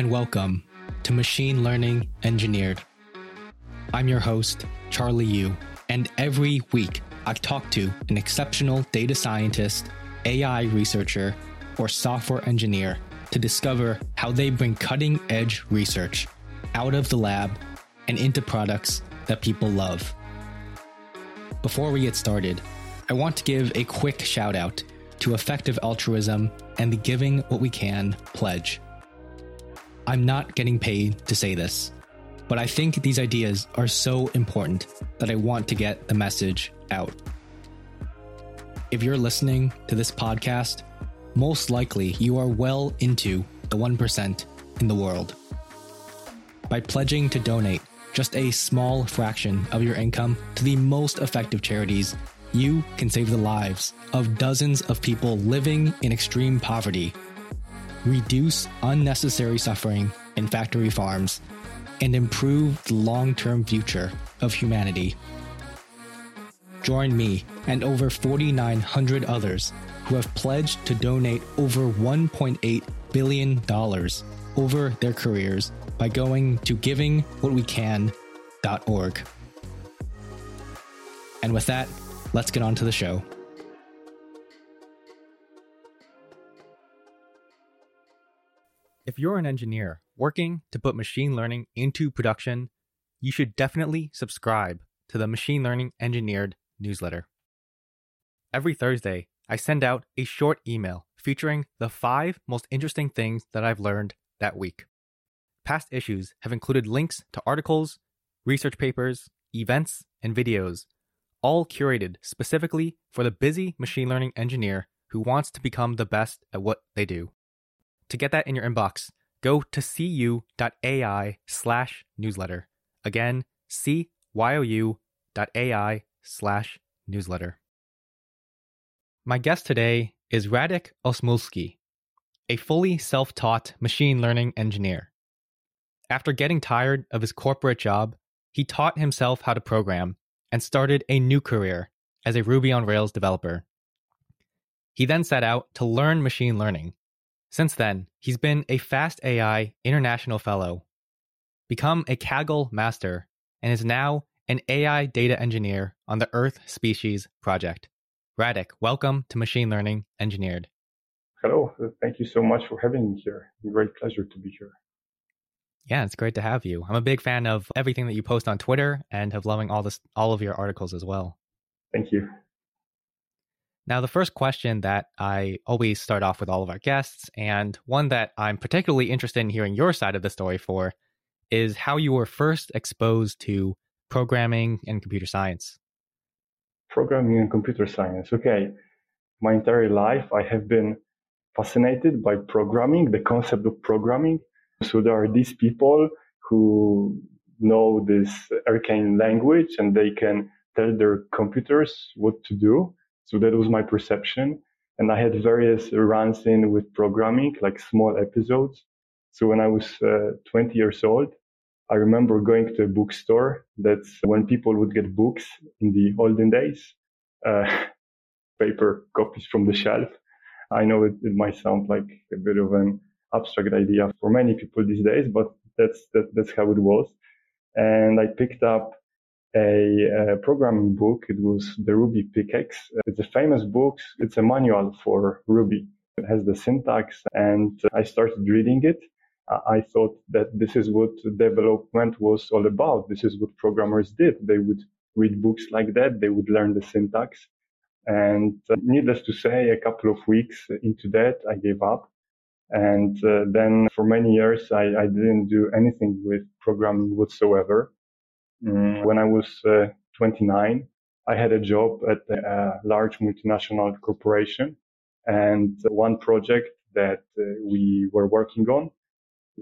and welcome to Machine Learning Engineered. I'm your host, Charlie You, and every week I talk to an exceptional data scientist, AI researcher, or software engineer to discover how they bring cutting edge research out of the lab and into products that people love. Before we get started, I want to give a quick shout out to Effective Altruism and the Giving What We Can pledge. I'm not getting paid to say this, but I think these ideas are so important that I want to get the message out. If you're listening to this podcast, most likely you are well into the 1% in the world. By pledging to donate just a small fraction of your income to the most effective charities, you can save the lives of dozens of people living in extreme poverty, reduce unnecessary suffering in factory farms, and improve the long term future of humanity. Join me and over 4,900 others who have pledged to donate over $1.8 billion over their careers by going to givingwhatwecan.org. And with that, let's get on to the show. If you're an engineer working to put machine learning into production, you should definitely subscribe to the Machine Learning Engineered newsletter. Every Thursday, I send out a short email featuring the five most interesting things that I've learned that week. Past issues have included links to articles, research papers, events, and videos, all curated specifically for the busy machine learning engineer who wants to become the best at what they do. To get that in your inbox, go to cyou.ai slash newsletter. Again, cyou.ai slash newsletter. My guest today is Radek Osmulski, a fully self taught machine learning engineer. After getting tired of his corporate job, he taught himself how to program and started a new career as a Ruby on Rails developer. He then set out to learn machine learning. Since then, he's been a Fast AI International Fellow, become a Kaggle Master, and is now an AI data engineer on the Earth Species Project. Radek, welcome to Machine Learning Engineered. Hello, thank you so much for having me here. Great pleasure to be here. Yeah, it's great to have you. I'm a big fan of everything that you post on Twitter and of loving all this all of your articles as well. Thank you. Now, the first question that I always start off with all of our guests, and one that I'm particularly interested in hearing your side of the story for, is how you were first exposed to programming and computer science. Programming and computer science. Okay. My entire life, I have been fascinated by programming, the concept of programming. So there are these people who know this arcane language and they can tell their computers what to do. So that was my perception. And I had various runs in with programming, like small episodes. So when I was uh, 20 years old, I remember going to a bookstore. That's when people would get books in the olden days, uh, paper copies from the shelf. I know it, it might sound like a bit of an abstract idea for many people these days, but that's that, that's how it was. And I picked up a, a, programming book. It was the Ruby Pickaxe. It's a famous book. It's a manual for Ruby. It has the syntax, and I started reading it. I thought that this is what development was all about. This is what programmers did. They would read books like that. They would learn the syntax. And uh, needless to say, a couple of weeks into that, I gave up. And uh, then for many years, I, I, didn't do anything with programming whatsoever. Mm, when I was uh, 29, I had a job at a large multinational corporation. And one project that uh, we were working on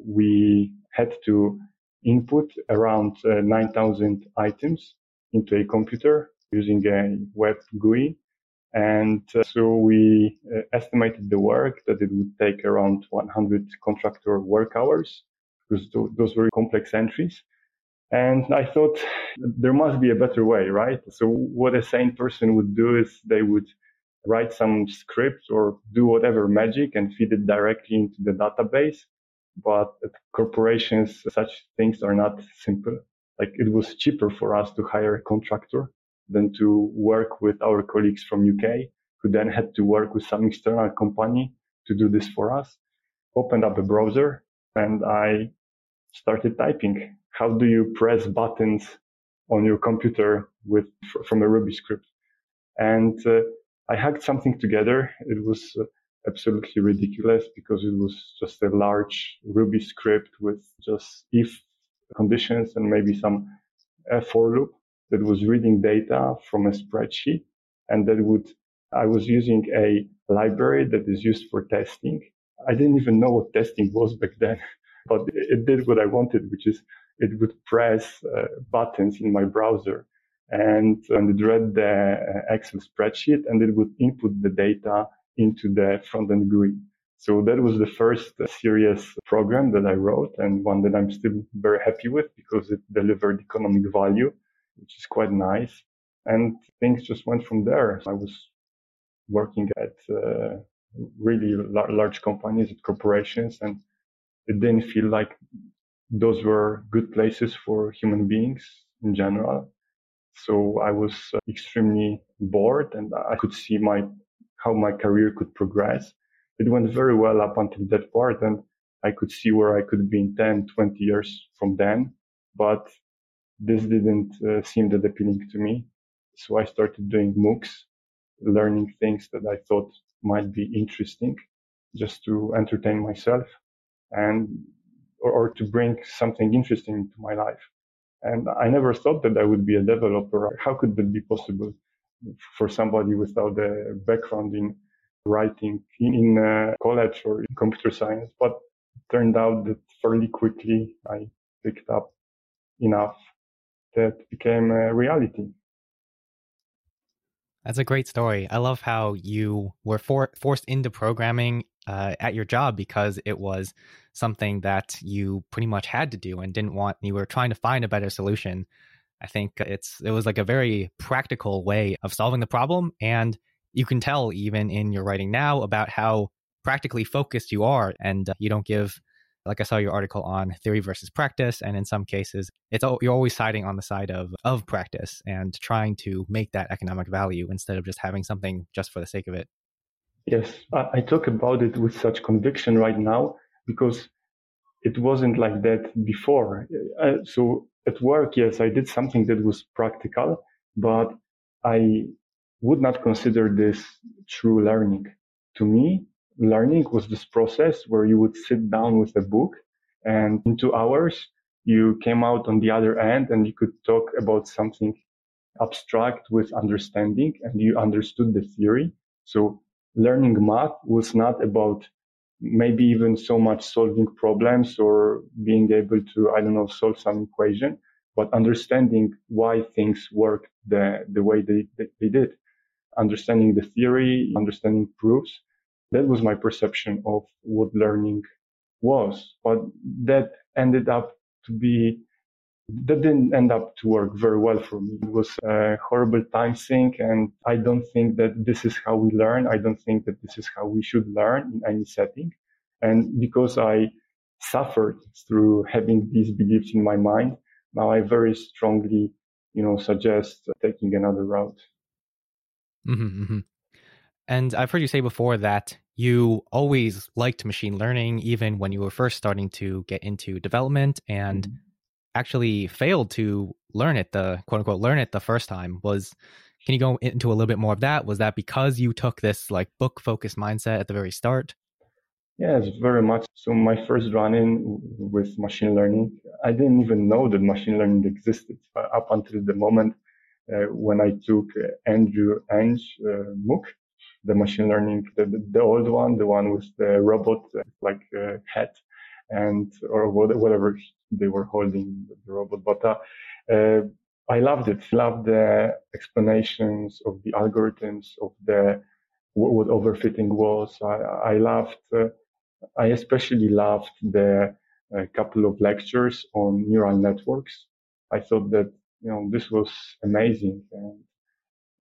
we had to input around uh, 9,000 items into a computer using a web GUI. And uh, so we uh, estimated the work that it would take around 100 contractor work hours because those were complex entries. And I thought there must be a better way, right? So what a sane person would do is they would write some script or do whatever magic and feed it directly into the database but at corporations, such things are not simple. Like it was cheaper for us to hire a contractor than to work with our colleagues from UK, who then had to work with some external company to do this for us. Opened up a browser and I started typing. How do you press buttons on your computer with from a Ruby script? And uh, I hacked something together. It was uh, absolutely ridiculous because it was just a large Ruby script with just if conditions and maybe some for loop that was reading data from a spreadsheet and that would, I was using a library that is used for testing. I didn't even know what testing was back then, but it did what I wanted, which is it would press uh, buttons in my browser and, and it read the uh, Excel spreadsheet and it would input the data into the front end GUI. So that was the first serious program that I wrote and one that I'm still very happy with because it delivered economic value, which is quite nice. And things just went from there. I was working at uh, really large companies, at corporations, and it didn't feel like those were good places for human beings in general. So I was uh, extremely bored and I could see my, how my career could progress it went very well up until that part and I could see where I could be in 10, 20 years from then. But this didn't uh, seem that appealing to me. So I started doing MOOCs, learning things that I thought might be interesting just to entertain myself and or, or to bring something interesting into my life. And I never thought that I would be a developer. How could that be possible for somebody without a background in writing in uh, college or in computer science, but it turned out that fairly quickly I picked up enough that became a reality. That's a great story. I love how you were for- forced into programming uh, at your job because it was something that you pretty much had to do and didn't want. You were trying to find a better solution. I think it's it was like a very practical way of solving the problem, and you can tell even in your writing now about how practically focused you are and you don't give like I saw your article on theory versus practice, and in some cases, it's you're always siding on the side of of practice and trying to make that economic value instead of just having something just for the sake of it. Yes, I, I talk about it with such conviction right now because it wasn't like that before. Uh, so at work, yes, I did something that was practical, but I would not consider this true learning. To me, learning was this process where you would sit down with a book and in two hours you came out on the other end and you could talk about something abstract with understanding and you understood the theory. So learning math was not about maybe even so much solving problems or being able to, I don't know, solve some equation, but understanding why things work the, the way they, they, they did understanding the theory, understanding proofs. That was my perception of what learning was. But that ended up to be, that didn't end up to work very well for me. It was a horrible time sink. And I don't think that this is how we learn. I don't think that this is how we should learn in any setting. And because I suffered through having these beliefs in my mind, now I very strongly, you know, suggest taking another route. Mm-hmm, mm-hmm. And I've heard you say before that you always liked machine learning, even when you were first starting to get into development and mm-hmm. Actually failed to learn it, the quote unquote learn it the first time. Was can you go into a little bit more of that? Was that because you took this like book focused mindset at the very start? Yes, very much. So my first run-in with machine learning, I didn't even know that machine learning existed up until the moment uh, when I took uh, Andrew Ng uh, MOOC, the machine learning, the, the old one, the one with the robot like head and or whatever they were holding the robot. But I loved it. Loved the explanations of the algorithms of the what overfitting was. I, I loved. Uh, I especially loved the uh, couple of lectures on neural networks. I thought that you know, this was amazing. And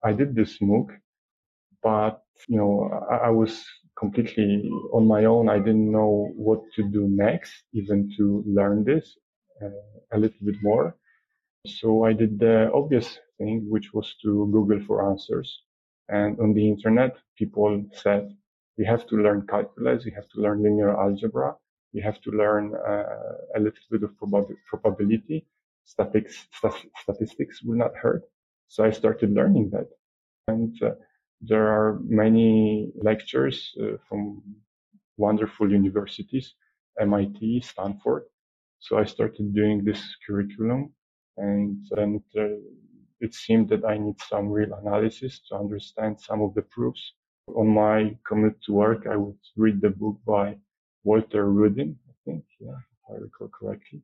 I did this MOOC, but, you know, I, I was completely on my own. I didn't know what to do next, even to learn this uh, a little bit more. So I did the obvious thing, which was to Google for answers. And on the internet, people said, you have to learn calculus, you have to learn linear algebra, you have to learn uh, a little bit of probab- probability. Statistics, st- statistics will not hurt. So I started learning that. And uh, there are many lectures uh, from wonderful universities, MIT, Stanford. So I started doing this curriculum and then uh, it seemed that I need some real analysis to understand some of the proofs. On my commute to work, I would read the book by Walter Rudin, I think, yeah, if I recall correctly.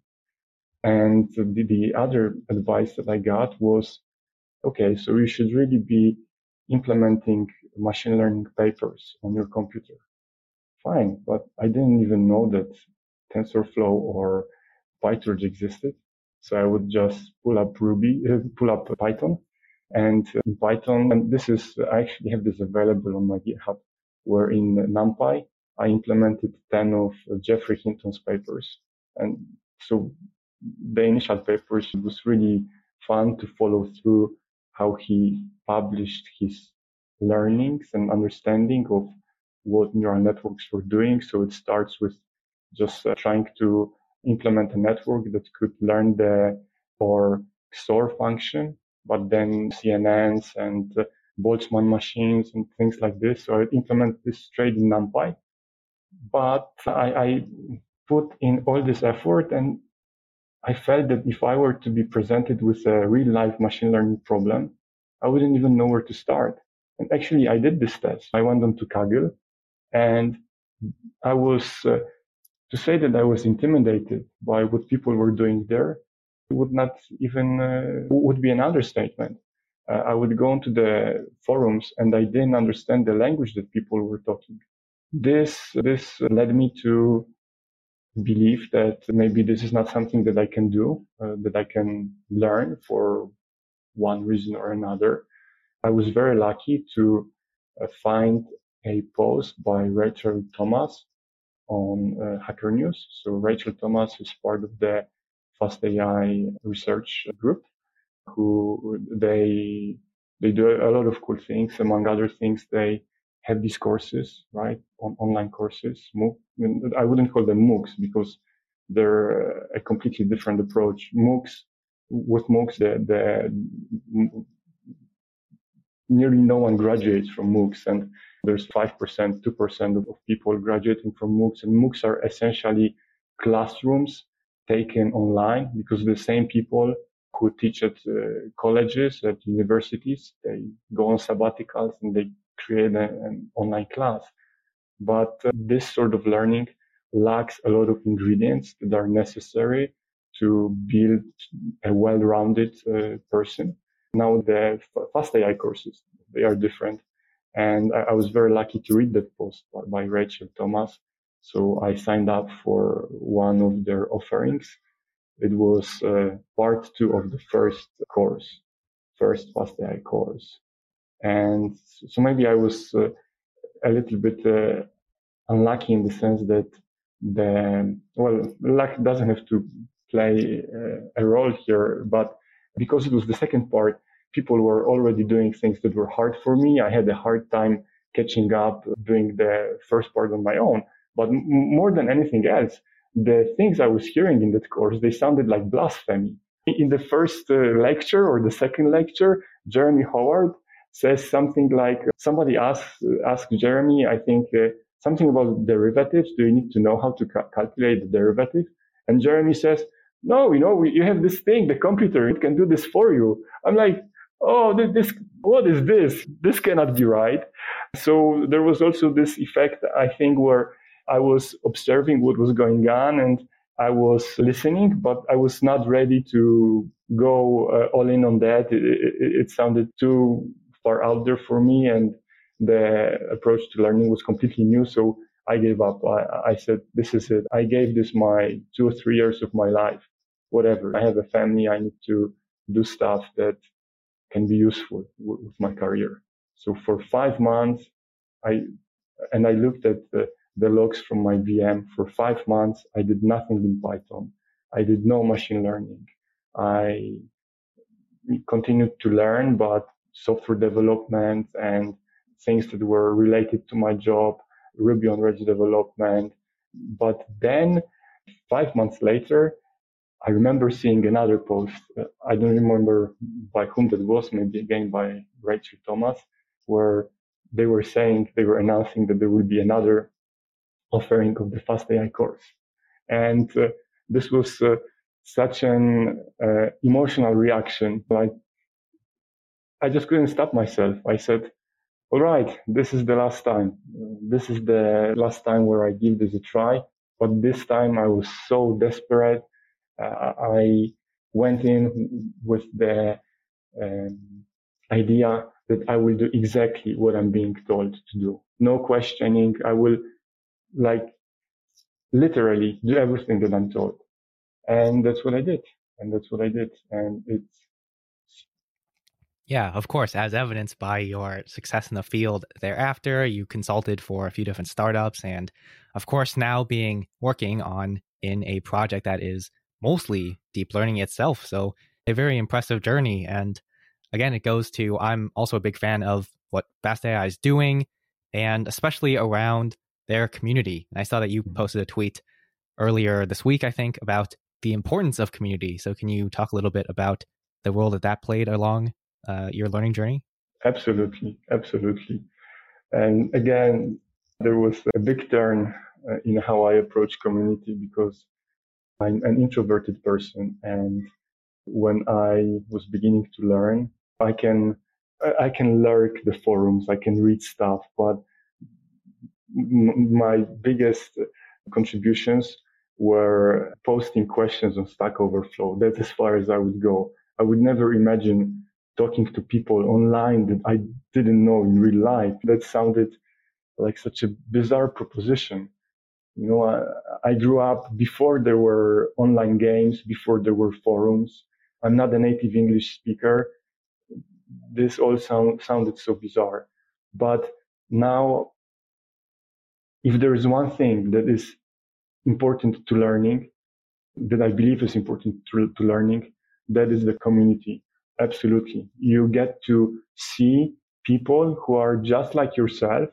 And the, the other advice that I got was, okay, so you should really be implementing machine learning papers on your computer. Fine, but I didn't even know that TensorFlow or PyTorch existed. So I would just pull up Ruby, uh, pull up Python and in Python, and this is, I actually have this available on my GitHub where in NumPy, I implemented 10 of Geoffrey Hinton's papers. And so the initial papers it was really fun to follow through how he published his learnings and understanding of what neural networks were doing. So it starts with just uh, trying to implement a network that could learn the or XOR function, but then CNNs and uh, Boltzmann machines and things like this. So I implement this straight in NumPy. But I, I put in all this effort and I felt that if I were to be presented with a real life machine learning problem, I wouldn't even know where to start. And actually, I did this test. I went on to Kaggle and I was, uh, to say that I was intimidated by what people were doing there would not even, uh, would be an understatement. Uh, I would go into the forums and I didn't understand the language that people were talking. This, this led me to believe that maybe this is not something that I can do, uh, that I can learn for one reason or another. I was very lucky to uh, find a post by Rachel Thomas on uh, Hacker News. So Rachel Thomas is part of the Fast AI research group who they they do a lot of cool things. Among other things, they have these courses, right? On online courses. MOOC. I wouldn't call them MOOCs because they're a completely different approach. MOOCs, with MOOCs, the, the nearly no one graduates from MOOCs and there's 5%, 2% of people graduating from MOOCs and MOOCs are essentially classrooms taken online because the same people who teach at uh, colleges, at universities, they go on sabbaticals and they create a, an online class. But uh, this sort of learning lacks a lot of ingredients that are necessary to build a well-rounded uh, person. Now the fast AI courses, they are different. And I, I was very lucky to read that post by, by Rachel Thomas. So I signed up for one of their offerings. It was uh, part two of the first course, first fast AI course. And so maybe I was uh, a little bit uh, unlucky in the sense that the, well, luck doesn't have to play uh, a role here, but because it was the second part, people were already doing things that were hard for me. I had a hard time catching up doing the first part on my own. But m- more than anything else, the things I was hearing in that course, they sounded like blasphemy. In the first uh, lecture or the second lecture, Jeremy Howard says something like, somebody asked, asked Jeremy, I think, uh, something about derivatives. Do you need to know how to ca- calculate the derivative? And Jeremy says, no, you know, we, you have this thing, the computer, it can do this for you. I'm like, oh, this, what is this? This cannot be right. So there was also this effect, I think, where I was observing what was going on and I was listening, but I was not ready to go uh, all in on that. It, it, it, sounded too far out there for me, and the approach to learning was completely new. So I gave up. I, I said, "This is it." I gave this my two or three years of my life. Whatever. I have a family. I need to do stuff that can be useful with my career. So for five months, I and I looked at the, the logs from my VM for five months. I did nothing in Python. I did no machine learning. I continued to learn, but software development and things that were related to my job, Ruby on Rails development. But then five months later, I remember seeing another post. I don't remember by whom that was, maybe again by Rachel Thomas, where they were saying, they were announcing that there will be another offering of the Fast AI course. And uh, this was uh, such an uh, emotional reaction. Like, I just couldn't stop myself. I said, all right, this is the last time. This is the last time where I give this a try. But this time I was so desperate. Uh, I went in with the um, idea that I will do exactly what I'm being told to do. No questioning. I will like literally do everything that I'm told. And that's what I did. And that's what I did. And it's. Yeah, of course, as evidenced by your success in the field thereafter, you consulted for a few different startups and of course now being working on in a project that is mostly deep learning itself. So a very impressive journey. And again, it goes to I'm also a big fan of what Fast AI is doing and especially around their community. And I saw that you mm-hmm. posted a tweet earlier this week, I think, about the importance of community. So can you talk a little bit about the role that that played along uh, your learning journey? Absolutely, absolutely. And again, there was a big turn uh, in how I approach community because I'm an introverted person. And when I was beginning to learn, I can, I can lurk the forums, I can read stuff, but m- my biggest contributions were posting questions on Stack Overflow. That's as far as I would go. I would never imagine talking to people online that I didn't know in real life. That sounded like such a bizarre proposition. You know, I, I grew up before there were online games, before there were forums. I'm not a native English speaker. This all sound, sounded so bizarre. But now, if there is one thing that is important to learning, that I believe is important to, to learning, that is the community. Absolutely. You get to see people who are just like yourself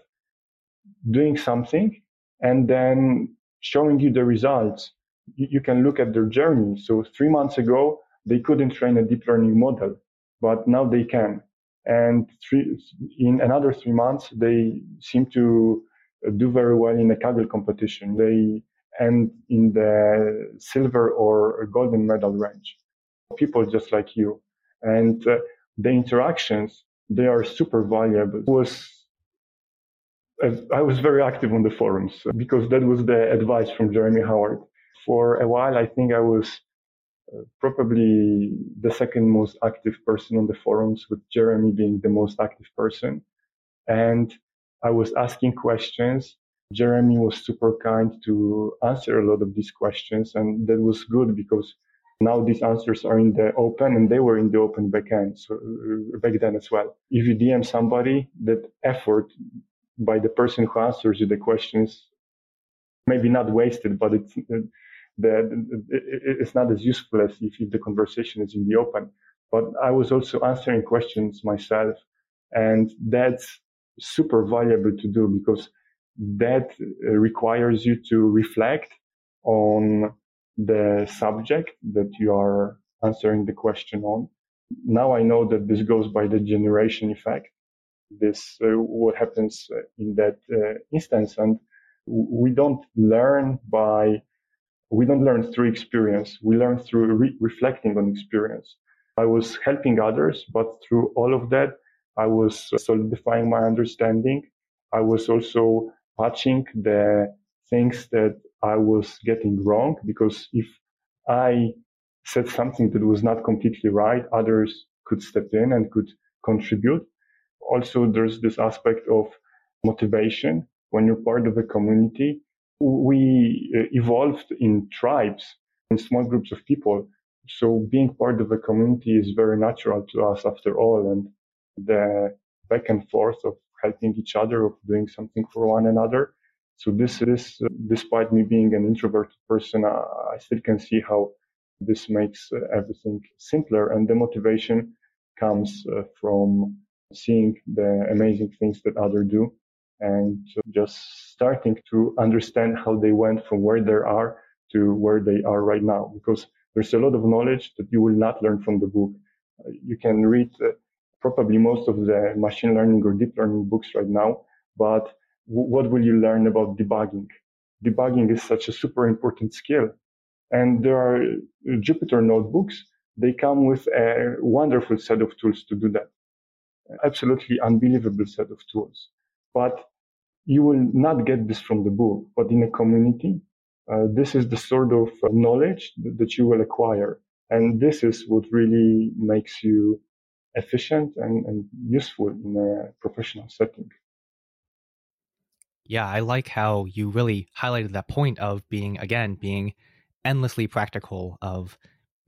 doing something and then showing you the results. You can look at their journey. So three months ago, they couldn't train a deep learning model, but now they can. And three, in another three months, they seem to do very well in a Kaggle competition. They end in the silver or golden medal range. People just like you. And uh, the interactions, they are super valuable. It was I was very active on the forums because that was the advice from Jeremy Howard. For a while, I think I was uh, probably the second most active person on the forums, with Jeremy being the most active person. And I was asking questions. Jeremy was super kind to answer a lot of these questions. And that was good because now these answers are in the open and they were in the open backend. So uh, back then as well. If you DM somebody, that effort by the person who answers you the questions maybe not wasted but it's uh, the, it's not as useful as if, if the conversation is in the open but i was also answering questions myself and that's super valuable to do because that uh, requires you to reflect on the subject that you are answering the question on. Now I know that this goes by the generation effect. This uh, what happens uh, in that uh, instance and we don't learn by we don't learn through experience. We learn through re- reflecting on experience. I was helping others but through all of that i was solidifying my understanding. I was also patching the things that i was getting wrong because if i said something that was not completely right others could step in and could contribute also there's this aspect of motivation when you're part of a community. We uh, evolved in tribes, in small groups of people. So being part of a community is very natural to us after all. And the back and forth of helping each other, of doing something for one another. So this is, despite me being an introverted person, I, still can see how this makes uh, everything simpler. And the motivation comes uh, from seeing the amazing things that others do and just starting to understand how they went from where they are to where they are right now. Because there's a lot of knowledge that you will not learn from the book. You can read uh, probably most of the machine learning or deep learning books right now, but what will you learn about debugging? Debugging is such a super important skill. And there are uh, Jupyter notebooks. They come with a wonderful set of tools to do that. Absolutely unbelievable set of tools. But you will not get this from the book, but in a community, uh, this is the sort of uh, knowledge that you will acquire. And this is what really makes you efficient and, and useful in a professional setting. Yeah, I like how you really highlighted that point of being, again, being endlessly practical, of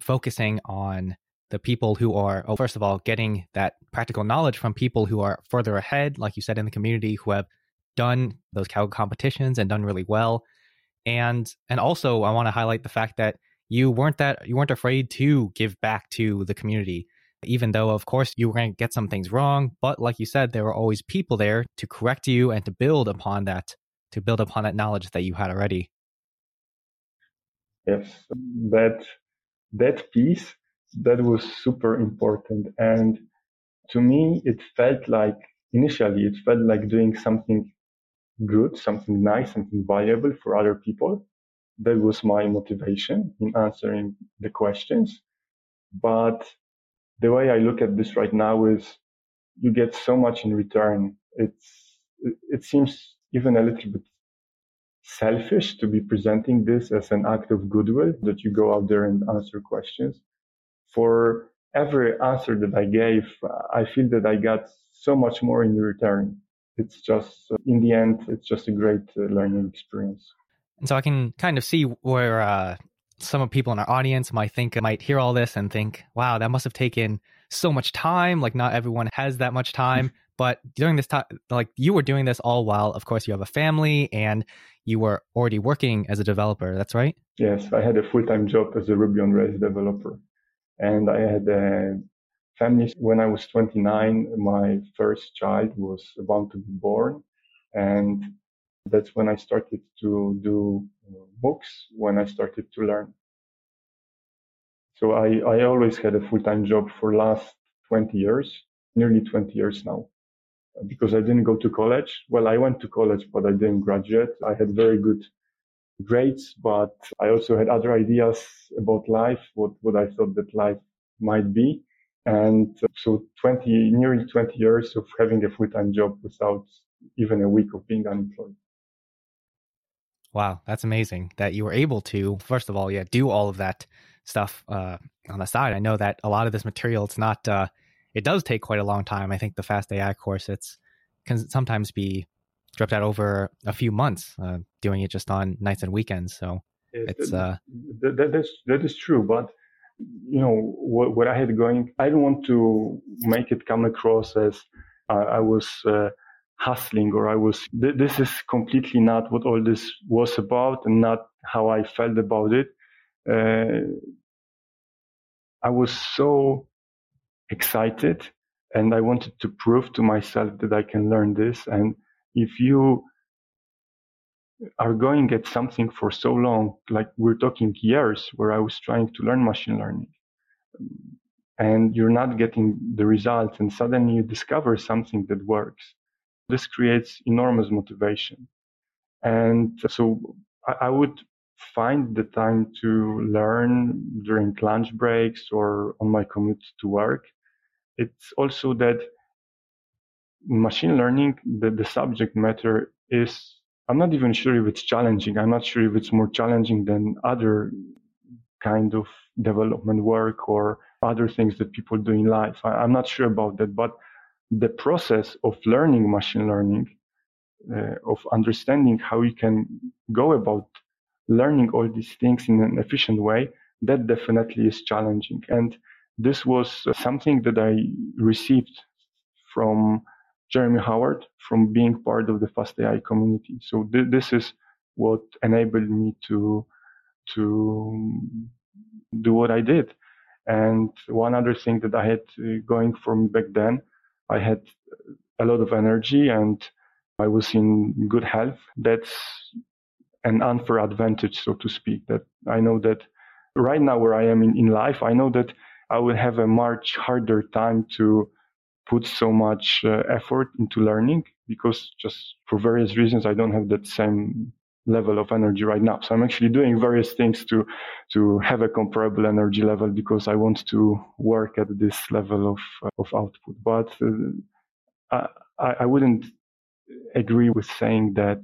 focusing on the people who are, oh, first of all, getting that practical knowledge from people who are further ahead, like you said, in the community, who have done those Kaggle competitions and done really well. And and also I want to highlight the fact that you weren't that you weren't afraid to give back to the community even though of course you were going to get some things wrong but like you said there were always people there to correct you and to build upon that to build upon that knowledge that you had already. Yes. That that piece that was super important. And to me it felt like initially it felt like doing something good something nice something valuable for other people. That was my motivation in answering the questions. But the way I look at this right now is you get so much in return. It's, it seems even a little bit selfish to be presenting this as an act of goodwill that you go out there and answer questions. For every answer that I gave, I feel that I got so much more in return. It's just, in the end, it's just a great uh, learning experience. And so I can kind of see where uh, some of people in our audience might think might hear all this and think, wow, that must have taken so much time. Like not everyone has that much time. but during this time, like you were doing this all while, of course, you have a family and you were already working as a developer. That's right. Yes, I had a full-time job as a Ruby on Rails developer, and I had a family. When I was 29, my first child was about to be born, and that's when I started to do uh, books, when I started to learn. So I, I always had a full-time job for last 20 years, nearly 20 years now, because I didn't go to college. Well, I went to college, but I didn't graduate. I had very good grades, but I also had other ideas about life, what, what I thought that life might be. And uh, so 20, nearly 20 years of having a full-time job without even a week of being unemployed. Wow, that's amazing that you were able to, first of all, yeah, do all of that stuff uh, on the side. I know that a lot of this material, it's not, uh, it does take quite a long time. I think the Fast AI course, it's can sometimes be dropped out over a few months, uh, doing it just on nights and weekends. So it's uh, that, that is that is true, but you know what, what I had going, I don't want to make it come across as I was uh, hustling or I was, th- this is completely not what all this was about and not how I felt about it. Uh, I was so excited and I wanted to prove to myself that I can learn this. And if you are going at something for so long, like we're talking years where I was trying to learn machine learning and you're not getting the results and suddenly you discover something that works this creates enormous motivation. And so I, I would find the time to learn during lunch breaks or on my commute to work. It's also that machine learning, the, the subject matter is, I'm not even sure if it's challenging. I'm not sure if it's more challenging than other kind of development work or other things that people do in life. I, I'm not sure about that, but the process of learning machine learning, uh, of understanding how we can go about learning all these things in an efficient way, that definitely is challenging. And this was something that I received from Jeremy Howard from being part of the FastAI community. So th- this is what enabled me to to do what I did. And one other thing that I had uh, going for me back then, I had a lot of energy and I was in good health. That's an unfair advantage, so to speak. That I know that right now where I am in, in life, I know that I will have a much harder time to put so much uh, effort into learning because just for various reasons I don't have that same level of energy right now. So I'm actually doing various things to to have a comparable energy level because I want to work at this level of of output. But uh, I, I wouldn't agree with saying that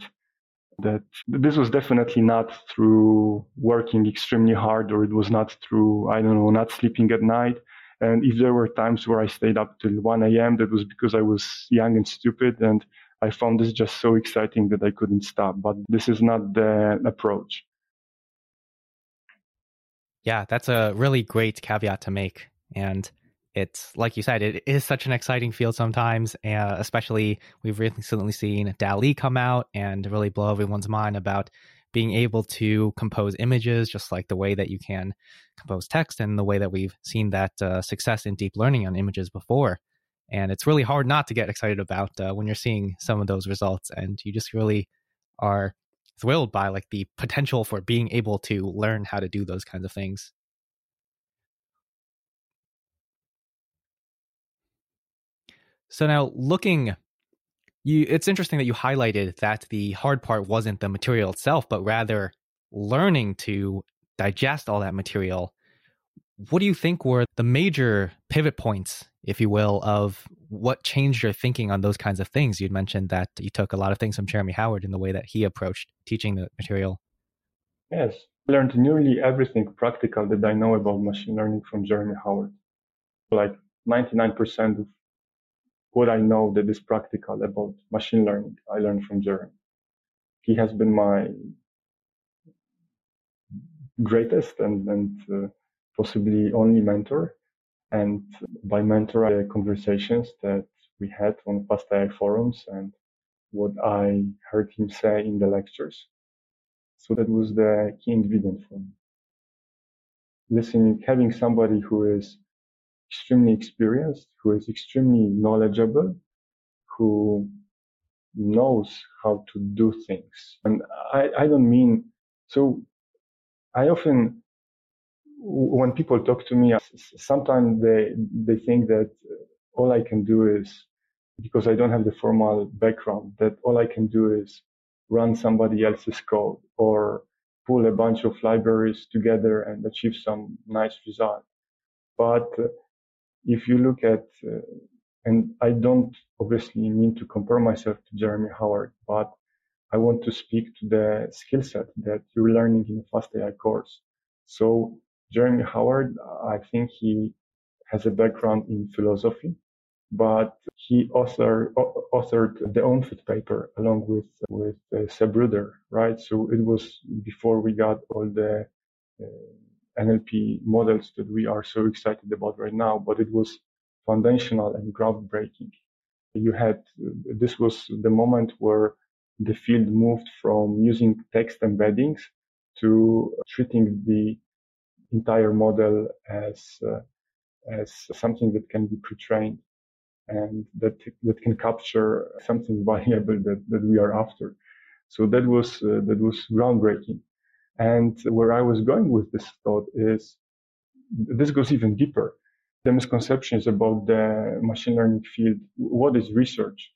that this was definitely not through working extremely hard or it was not through I don't know not sleeping at night. And if there were times where I stayed up till 1 a.m., that was because I was young and stupid and I found this just so exciting that I couldn't stop. But this is not the approach. Yeah, that's a really great caveat to make. And it's like you said, it is such an exciting field sometimes, uh, especially we've recently seen DALL-E come out and really blow everyone's mind about being able to compose images just like the way that you can compose text and the way that we've seen that uh, success in deep learning on images before and it's really hard not to get excited about uh, when you're seeing some of those results and you just really are thrilled by like the potential for being able to learn how to do those kinds of things. So now looking you it's interesting that you highlighted that the hard part wasn't the material itself but rather learning to digest all that material. What do you think were the major pivot points, if you will, of what changed your thinking on those kinds of things? You'd mentioned that you took a lot of things from Jeremy Howard in the way that he approached teaching the material. Yes, I learned nearly everything practical that I know about machine learning from Jeremy Howard. Like 99% of what I know that is practical about machine learning, I learned from Jeremy. He has been my greatest and, and uh, possibly only mentor. And by mentor, conversations that we had on FastAI forums and what I heard him say in the lectures. So that was the key ingredient for me. Listening, having somebody who is extremely experienced, who is extremely knowledgeable, who knows how to do things. And I, I don't mean, so I often when people talk to me, sometimes they they think that all I can do is because I don't have the formal background that all I can do is run somebody else's code or pull a bunch of libraries together and achieve some nice result. But if you look at, uh, and I don't obviously mean to compare myself to Jeremy Howard, but I want to speak to the skill set that you're learning in a FastAI course. So Jeremy Howard, I think he has a background in philosophy, but he author, authored the ULMFiT paper along with with uh, right? So it was before we got all the uh, NLP models that we are so excited about right now, but it was foundational and groundbreaking. You had this was the moment where the field moved from using text embeddings to treating the entire model as uh, as something that can be pre-trained and that that can capture something valuable that, that we are after. So that was uh, that was groundbreaking. And where I was going with this thought is this goes even deeper. The misconceptions about the machine learning field. What is research?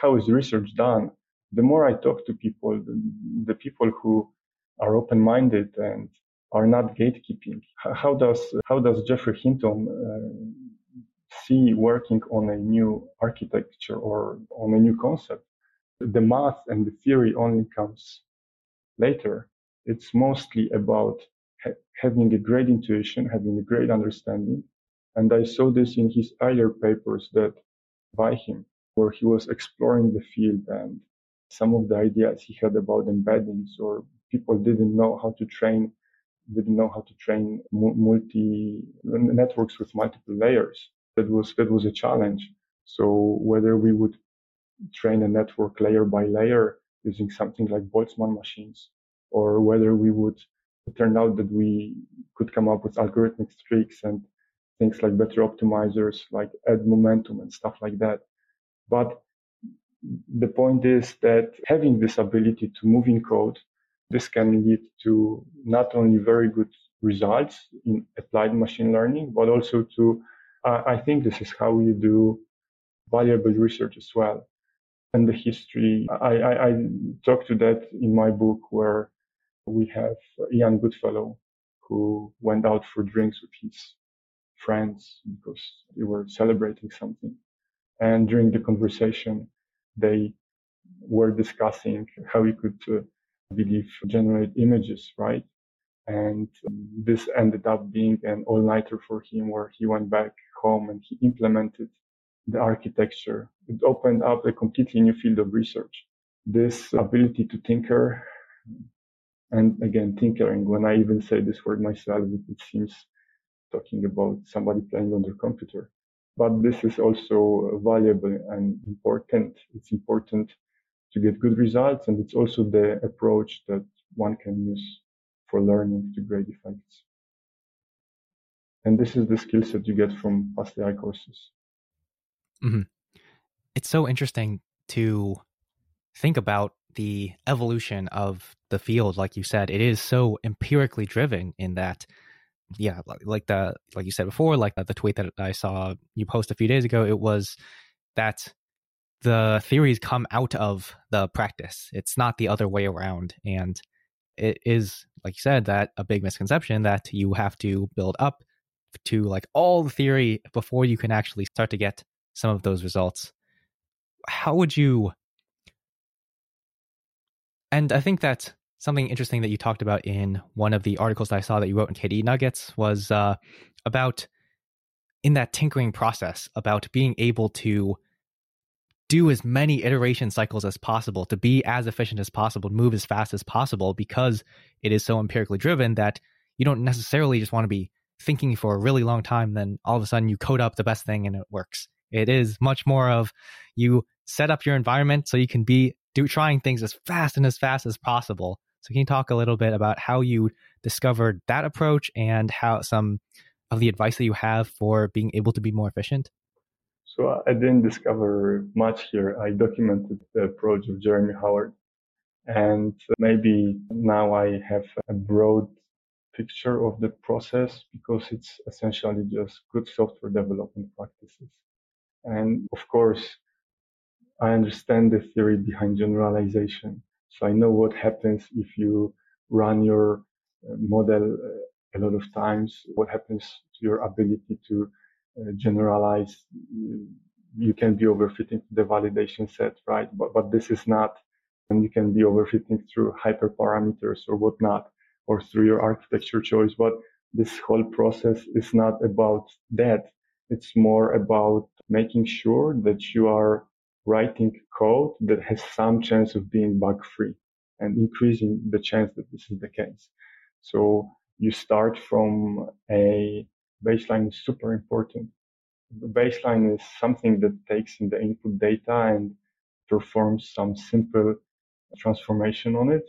How is research done? The more I talk to people, the, the people who are open-minded and are not gatekeeping. How does how does Geoffrey Hinton uh, see working on a new architecture or on a new concept? The math and the theory only comes later. It's mostly about ha- having a great intuition, having a great understanding. And I saw this in his earlier papers that by him, where he was exploring the field and some of the ideas he had about embeddings or people didn't know how to train didn't know how to train multi networks with multiple layers. That was that was a challenge. So whether we would train a network layer by layer using something like Boltzmann machines, or whether we would turn out that we could come up with algorithmic tricks and things like better optimizers, like add momentum and stuff like that. But the point is that having this ability to move in code, this can lead to not only very good results in applied machine learning, but also to, uh, I think this is how you do valuable research as well. And the history, I, I, I talk to that in my book where we have Ian Goodfellow who went out for drinks with his friends because they were celebrating something. And during the conversation, they were discussing how we could, uh, believe, generate images, right? And this ended up being an all nighter for him where he went back home and he implemented the architecture. It opened up a completely new field of research. This ability to tinker and again, tinkering, when I even say this word myself, it seems talking about somebody playing on their computer. But this is also valuable and important. It's important to get good results. And it's also the approach that one can use for learning to grade effects. And this is the skill set you get from Fast AI courses. Mm-hmm. It's so interesting to think about the evolution of the field. Like you said, it is so empirically driven in that, yeah, like the like you said before, like the tweet that I saw you post a few days ago, it was that the theories come out of the practice. It's not the other way around, and it is like you said that a big misconception that you have to build up to like all the theory before you can actually start to get some of those results. How would you and I think that something interesting that you talked about in one of the articles that I saw that you wrote in KDnuggets was uh, about in that tinkering process about being able to do as many iteration cycles as possible to be as efficient as possible move as fast as possible because it is so empirically driven that you don't necessarily just want to be thinking for a really long time then all of a sudden you code up the best thing and it works it is much more of you set up your environment so you can be do trying things as fast and as fast as possible. So can you talk a little bit about how you discovered that approach and how some of the advice that you have for being able to be more efficient? So I didn't discover much here. I documented the approach of Jeremy Howard. And maybe now I have a broad picture of the process because it's essentially just good software development practices. And of course, I understand the theory behind generalization. So I know what happens if you run your uh, model uh, a lot of times, what happens to your ability to uh, generalize. You can be overfitting the validation set, right? But, but this is not, and you can be overfitting through hyperparameters or whatnot, or through your architecture choice. But this whole process is not about that. It's more about making sure that you are writing code that has some chance of being bug free and increasing the chance that this is the case. So you start from a baseline is super important. The baseline is something that takes in the input data and performs some simple transformation on it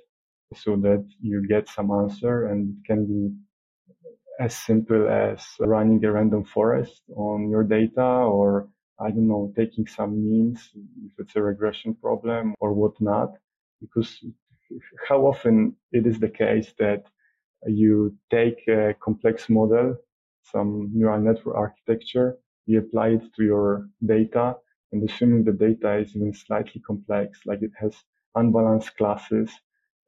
so that you get some answer and it can be as simple as running a random forest on your data or I don't know, taking some means if it's a regression problem or whatnot, because how often it is the case that you take a complex model, some neural network architecture, you apply it to your data, and assuming the data is even slightly complex, like it has unbalanced classes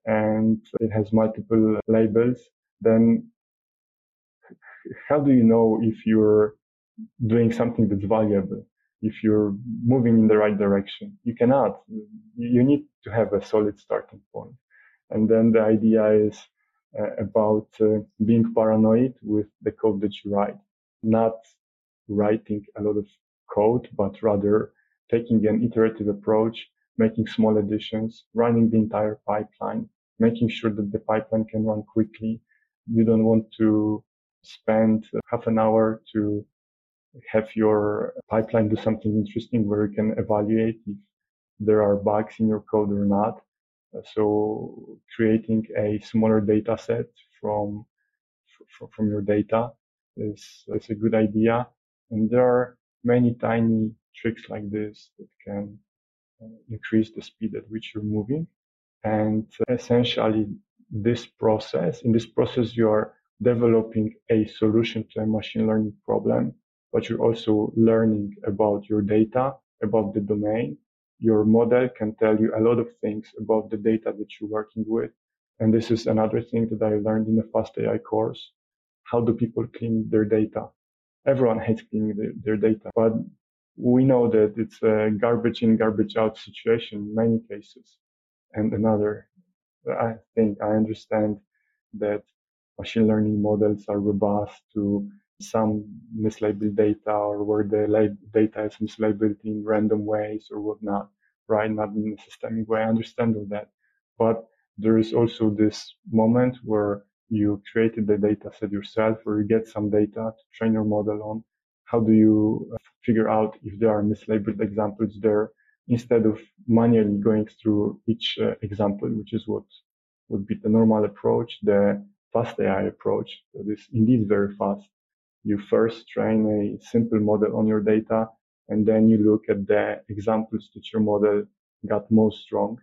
and it has multiple labels, then how do you know if you're doing something that's valuable? if you're moving in the right direction. You cannot. You need to have a solid starting point. And then the idea is about uh, being paranoid with the code that you write, not writing a lot of code, but rather taking an iterative approach, making small additions, running the entire pipeline, making sure that the pipeline can run quickly. You don't want to spend half an hour to have your pipeline do something interesting where you can evaluate if there are bugs in your code or not. So creating a smaller data set from from your data is, is a good idea. And there are many tiny tricks like this that can uh, increase the speed at which you're moving. And essentially this process, in this process, you are developing a solution to a machine learning problem, but you're also learning about your data, about the domain. Your model can tell you a lot of things about the data that you're working with. And this is another thing that I learned in the Fast AI course. How do people clean their data? Everyone hates cleaning their, their data, but we know that it's a garbage in, garbage out situation in many cases. And another, I think I understand that machine learning models are robust to some mislabeled data or where the data is mislabeled in random ways or whatnot, right? Not in a systemic way. I understand all that. But there is also this moment where you created the data set yourself or you get some data to train your model on. How do you uh, figure out if there are mislabeled examples there instead of manually going through each uh, example, which is what would be the normal approach, the fast AI approach that is indeed very fast. You first train a simple model on your data and then you look at the examples that your model got most wrong.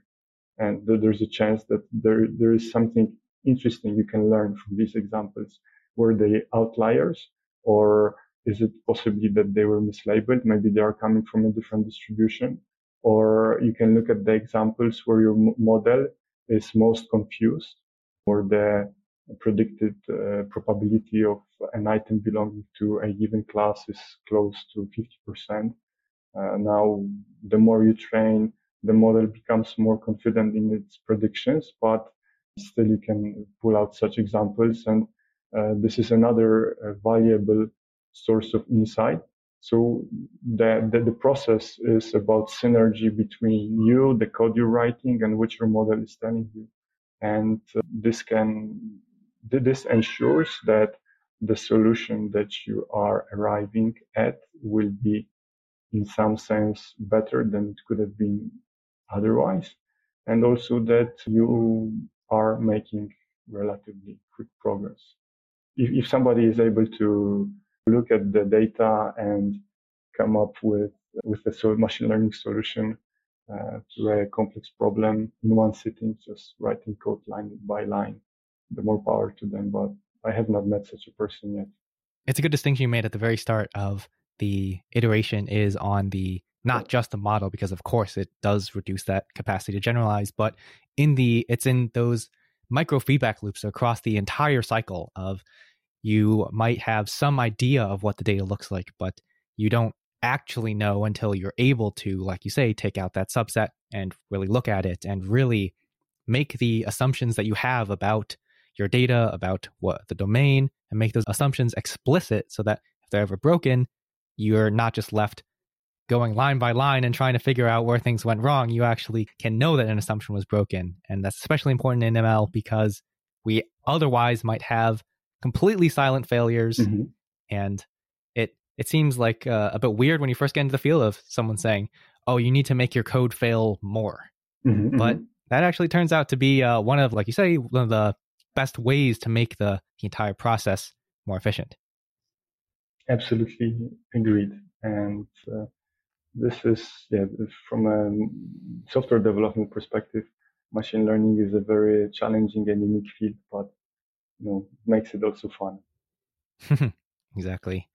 And there's a chance that there, there is something interesting you can learn from these examples. Were they outliers or is it possibly that they were mislabeled? Maybe they are coming from a different distribution or you can look at the examples where your model is most confused or the predicted uh, probability of an item belonging to a given class is close to 50%. Uh, now, the more you train, the model becomes more confident in its predictions, but still you can pull out such examples. And uh, this is another uh, valuable source of insight. So the, the, the, process is about synergy between you, the code you're writing, and what your model is telling you. And uh, this can this ensures that the solution that you are arriving at will be in some sense better than it could have been otherwise. And also that you are making relatively quick progress. If, if somebody is able to look at the data and come up with, with a machine learning solution uh, to a complex problem in one sitting, just writing code line by line, the more power to them. But I have not met such a person yet. It's a good distinction you made at the very start of the iteration is on the not just the model because of course it does reduce that capacity to generalize but in the it's in those micro feedback loops across the entire cycle of you might have some idea of what the data looks like but you don't actually know until you're able to like you say take out that subset and really look at it and really make the assumptions that you have about your data, about what the domain, and make those assumptions explicit so that if they're ever broken, you're not just left going line by line and trying to figure out where things went wrong. You actually can know that an assumption was broken. And that's especially important in ML because we otherwise might have completely silent failures. Mm-hmm. And it it seems like uh, a bit weird when you first get into the field of someone saying, "Oh, you need to make your code fail more," mm-hmm, but mm-hmm. that actually turns out to be uh, one of, like you say, one of the best ways to make the, the entire process more efficient. Absolutely agreed. And uh, this is, yeah, from a software development perspective, machine learning is a very challenging and unique field, but you know, makes it also fun. exactly.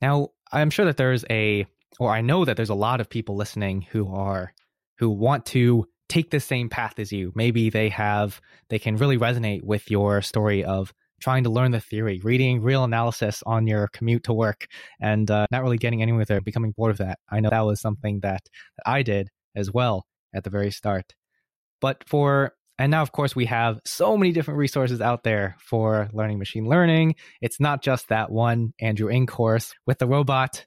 Now, I'm sure that there's a, or I know that there's a lot of people listening who are, who want to take the same path as you. Maybe they have, they can really resonate with your story of trying to learn the theory, reading real analysis on your commute to work, and uh, not really getting anywhere there, becoming bored of that. I know that was something that, that I did as well at the very start. But for and now, of course, we have so many different resources out there for learning machine learning. It's not just that one Andrew Ng course with the robot.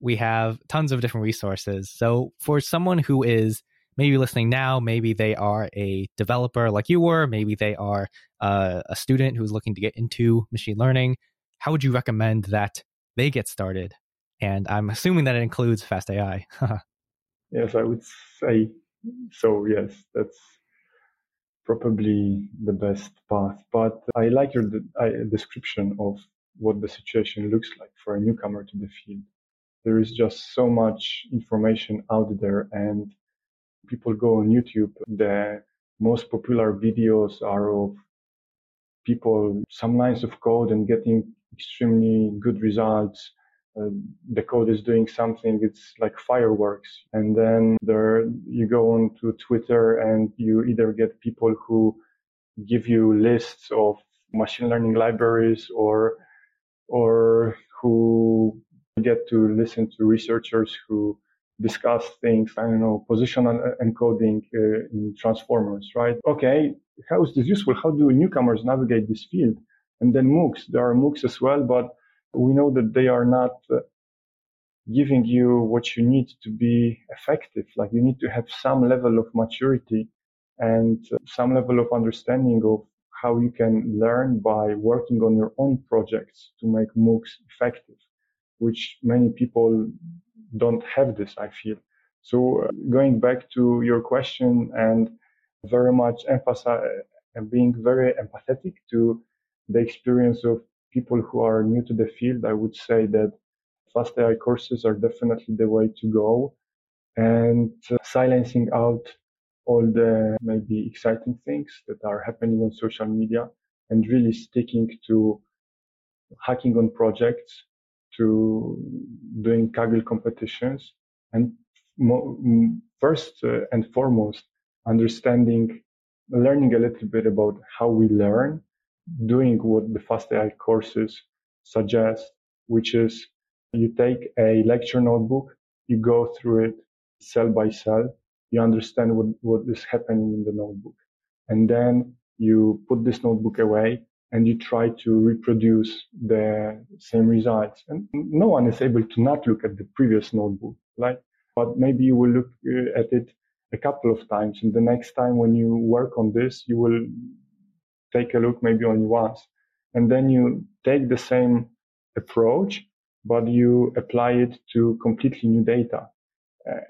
We have tons of different resources. So, for someone who is maybe listening now, maybe they are a developer like you were, maybe they are uh, a student who's looking to get into machine learning. How would you recommend that they get started? And I'm assuming that it includes Fast AI. Yes, I would say so. Yes, that's probably the best path. But I like your de- description of what the situation looks like for a newcomer to the field. There is just so much information out there and people go on YouTube. The most popular videos are of people some lines of code and getting extremely good results. Uh, the code is doing something, it's like fireworks. And then there, you go on to Twitter and you either get people who give you lists of machine learning libraries or, or who get to listen to researchers who discuss things, I don't know, positional encoding uh, in transformers, right? Okay, how is this useful? How do newcomers navigate this field? And then MOOCs, there are MOOCs as well, but we know that they are not uh, giving you what you need to be effective. Like you need to have some level of maturity and uh, some level of understanding of how you can learn by working on your own projects to make MOOCs effective, which many people don't have this, I feel. So uh, going back to your question and very much emphasize and uh, being very empathetic to the experience of people who are new to the field, I would say that fast AI courses are definitely the way to go and uh, silencing out all the maybe exciting things that are happening on social media and really sticking to hacking on projects to doing Kaggle competitions and mo- first uh, and foremost, understanding, learning a little bit about how we learn, doing what the Fast AI courses suggest, which is you take a lecture notebook, you go through it cell by cell, you understand what, what is happening in the notebook. And then you put this notebook away and you try to reproduce the same results. And no one is able to not look at the previous notebook, right? But maybe you will look uh, at it a couple of times. And the next time when you work on this, you will take a look maybe only once. And then you take the same approach, but you apply it to completely new data.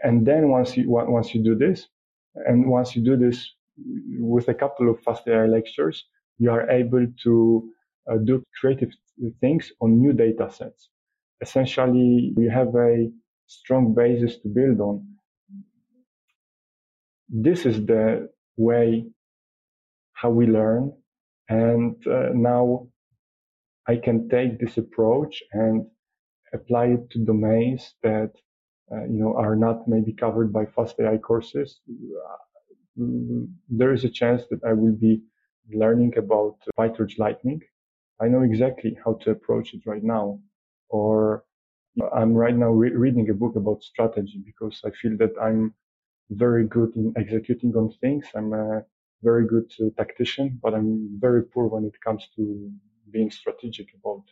And then once you, once you do this, and once you do this with a couple of fast AI lectures, you are able to uh, do creative things on new data sets. Essentially, you have a strong basis to build on. This is the way how we learn. And uh, now I can take this approach and apply it to domains that uh, you know are not maybe covered by fast AI courses. Uh, there is a chance that I will be learning about PyTorch Lightning, I know exactly how to approach it right now. Or I'm right now re- reading a book about strategy because I feel that I'm very good in executing on things. I'm a very good uh, tactician, but I'm very poor when it comes to being strategic about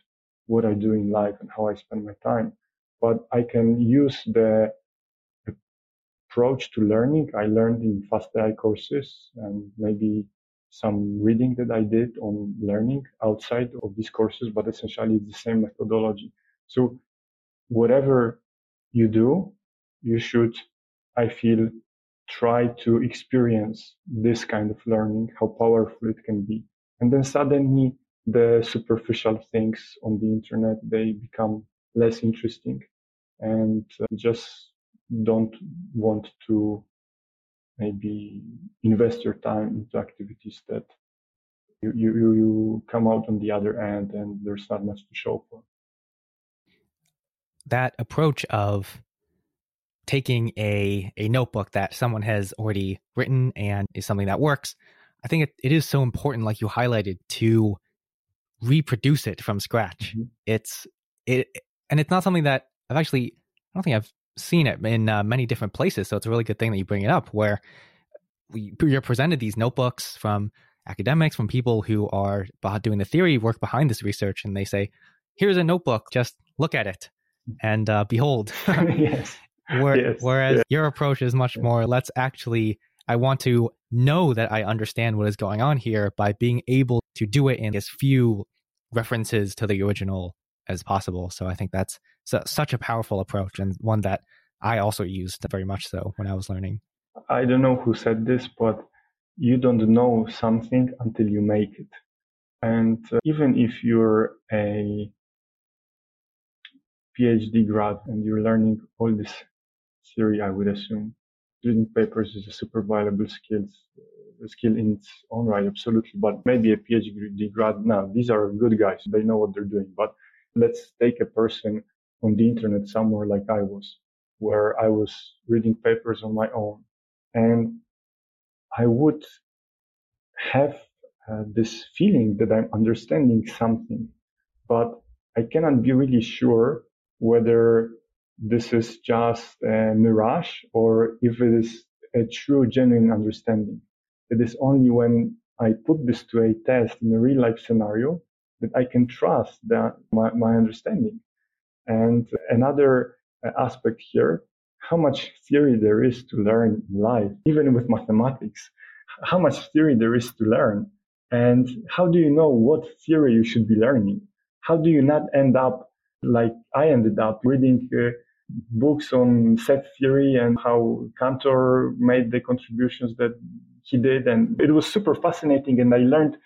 what I do in life and how I spend my time. But I can use the approach to learning I learned in fast AI courses and maybe some reading that I did on learning outside of these courses, but essentially it's the same methodology. So whatever you do, you should, I feel, try to experience this kind of learning, how powerful it can be. And then suddenly the superficial things on the internet, they become less interesting and uh, just don't want to maybe invest your time into activities that you, you, you come out on the other end and there's not much to show for. That approach of taking a, a notebook that someone has already written and is something that works, I think it, it is so important, like you highlighted, to reproduce it from scratch. Mm-hmm. It's it, and it's not something that I've actually, I don't think I've seen it in uh, many different places. So it's a really good thing that you bring it up where we, you're presented these notebooks from academics, from people who are doing the theory work behind this research. And they say, here's a notebook, just look at it and uh, behold. yes. Where, yes. Whereas your approach is much more, let's actually, I want to know that I understand what is going on here by being able to do it in as few references to the original as possible. So I think that's such a powerful approach and one that I also used very much so when I was learning. I don't know who said this, but you don't know something until you make it. And uh, even if you're a PhD grad and you're learning all this theory, I would assume reading papers is a super valuable skill, a skill in its own right, absolutely. But maybe a PhD grad now, these are good guys. They know what they're doing. But let's take a person on the internet somewhere like I was, where I was reading papers on my own and I would have uh, this feeling that I'm understanding something, but I cannot be really sure whether this is just a mirage or if it is a true, genuine understanding. It is only when I put this to a test in a real life scenario that I can trust that my, my understanding. And another uh, aspect here, how much theory there is to learn in life, even with mathematics, how much theory there is to learn. And how do you know what theory you should be learning? How do you not end up like I ended up reading uh, books on set theory and how Cantor made the contributions that he did. And it was super fascinating. And I learned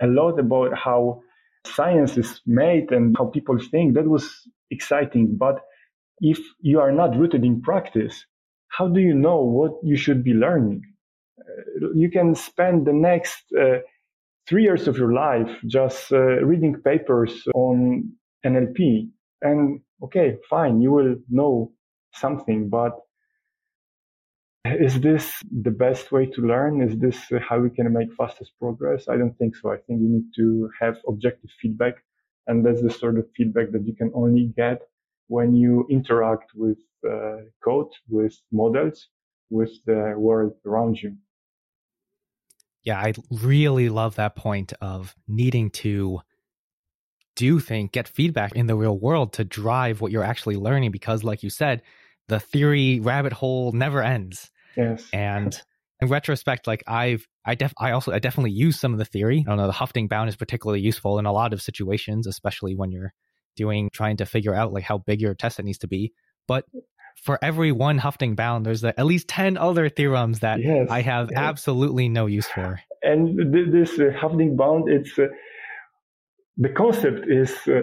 a lot about how science is made and how people think. That was exciting. But if you are not rooted in practice, how do you know what you should be learning? Uh, you can spend the next uh, three years of your life just uh, reading papers on NLP and okay, fine, you will know something, but is this the best way to learn? Is this how we can make fastest progress? I don't think so. I think you need to have objective feedback. And that's the sort of feedback that you can only get when you interact with uh, code, with models, with the world around you. Yeah, I really love that point of needing to do think get feedback in the real world to drive what you're actually learning because like you said the theory rabbit hole never ends yes and in retrospect like i've i def i also i definitely use some of the theory i don't know the Hoeffding bound is particularly useful in a lot of situations especially when you're doing trying to figure out like how big your test it needs to be but for every one Hoeffding bound there's at least 10 other theorems that yes, i have yes. absolutely no use for and this uh, bound it's uh, the concept is uh,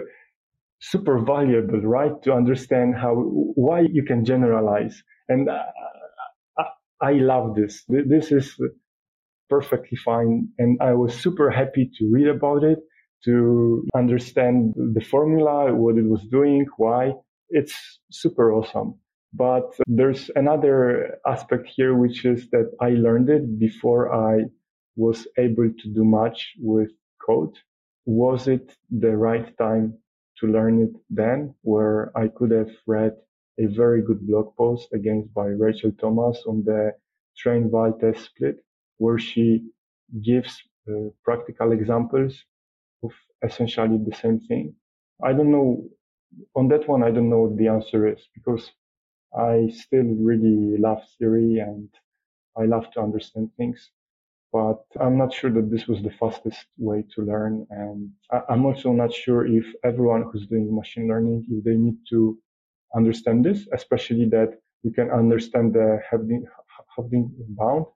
super valuable, right? To understand how, why you can generalize. And uh, I, love this. This is perfectly fine. And I was super happy to read about it, to understand the formula, what it was doing, why. It's super awesome. But there's another aspect here, which is that I learned it before I was able to do much with code was it the right time to learn it then where I could have read a very good blog post against by Rachel Thomas on the train while test split where she gives uh, practical examples of essentially the same thing. I don't know on that one. I don't know what the answer is because I still really love theory and I love to understand things but I'm not sure that this was the fastest way to learn. And I'm also not sure if everyone who's doing machine learning, if they need to understand this, especially that you can understand the Hoeffding bound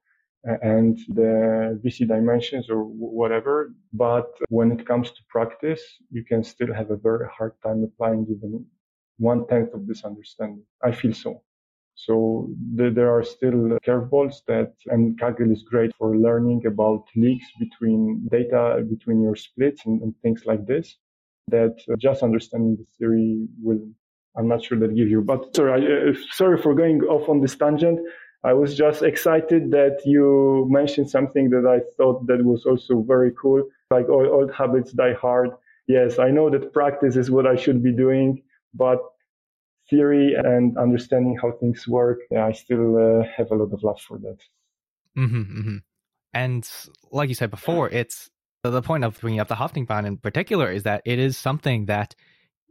and the VC dimensions or whatever. But when it comes to practice, you can still have a very hard time applying even one tenth of this understanding. I feel so. So there are still curveballs that, and Kaggle is great for learning about leaks between data, between your splits and, and things like this, that just understanding the theory will, I'm not sure that give you, but sorry, uh, sorry for going off on this tangent. I was just excited that you mentioned something that I thought that was also very cool, like old habits die hard. Yes, I know that practice is what I should be doing, but theory and understanding how things work, yeah, I still uh, have a lot of love for that. Mm-hmm, mm-hmm. And like you said before, it's the point of bringing up the Hoeffding bound in particular is that it is something that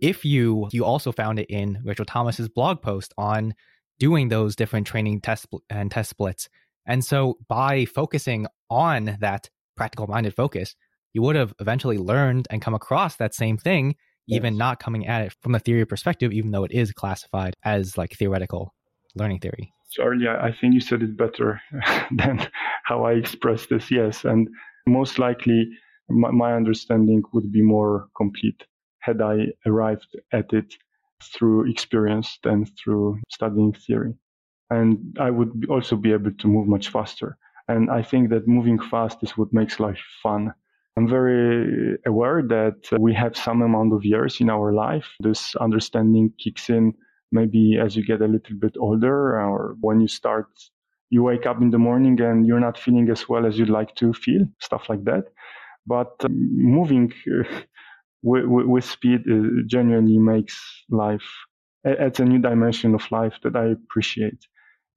if you you also found it in Rachel Thomas's blog post on doing those different training test and test splits. And so by focusing on that practical minded focus, you would have eventually learned and come across that same thing even not coming at it from the theory perspective, even though it is classified as like theoretical. learning theory. Charlie, I think you said it better than how I expressed this. Yes. And most likely my, my understanding would be more complete had I arrived at it through experience than through studying theory. And I would also be able to move much faster. And I think that moving fast is what makes life fun. I'm very aware that we have some amount of years in our life. This understanding kicks in maybe as you get a little bit older or when you start, you wake up in the morning and you're not feeling as well as you'd like to feel, stuff like that. But um, moving with, with, speed uh, genuinely makes life, adds a new dimension of life that I appreciate.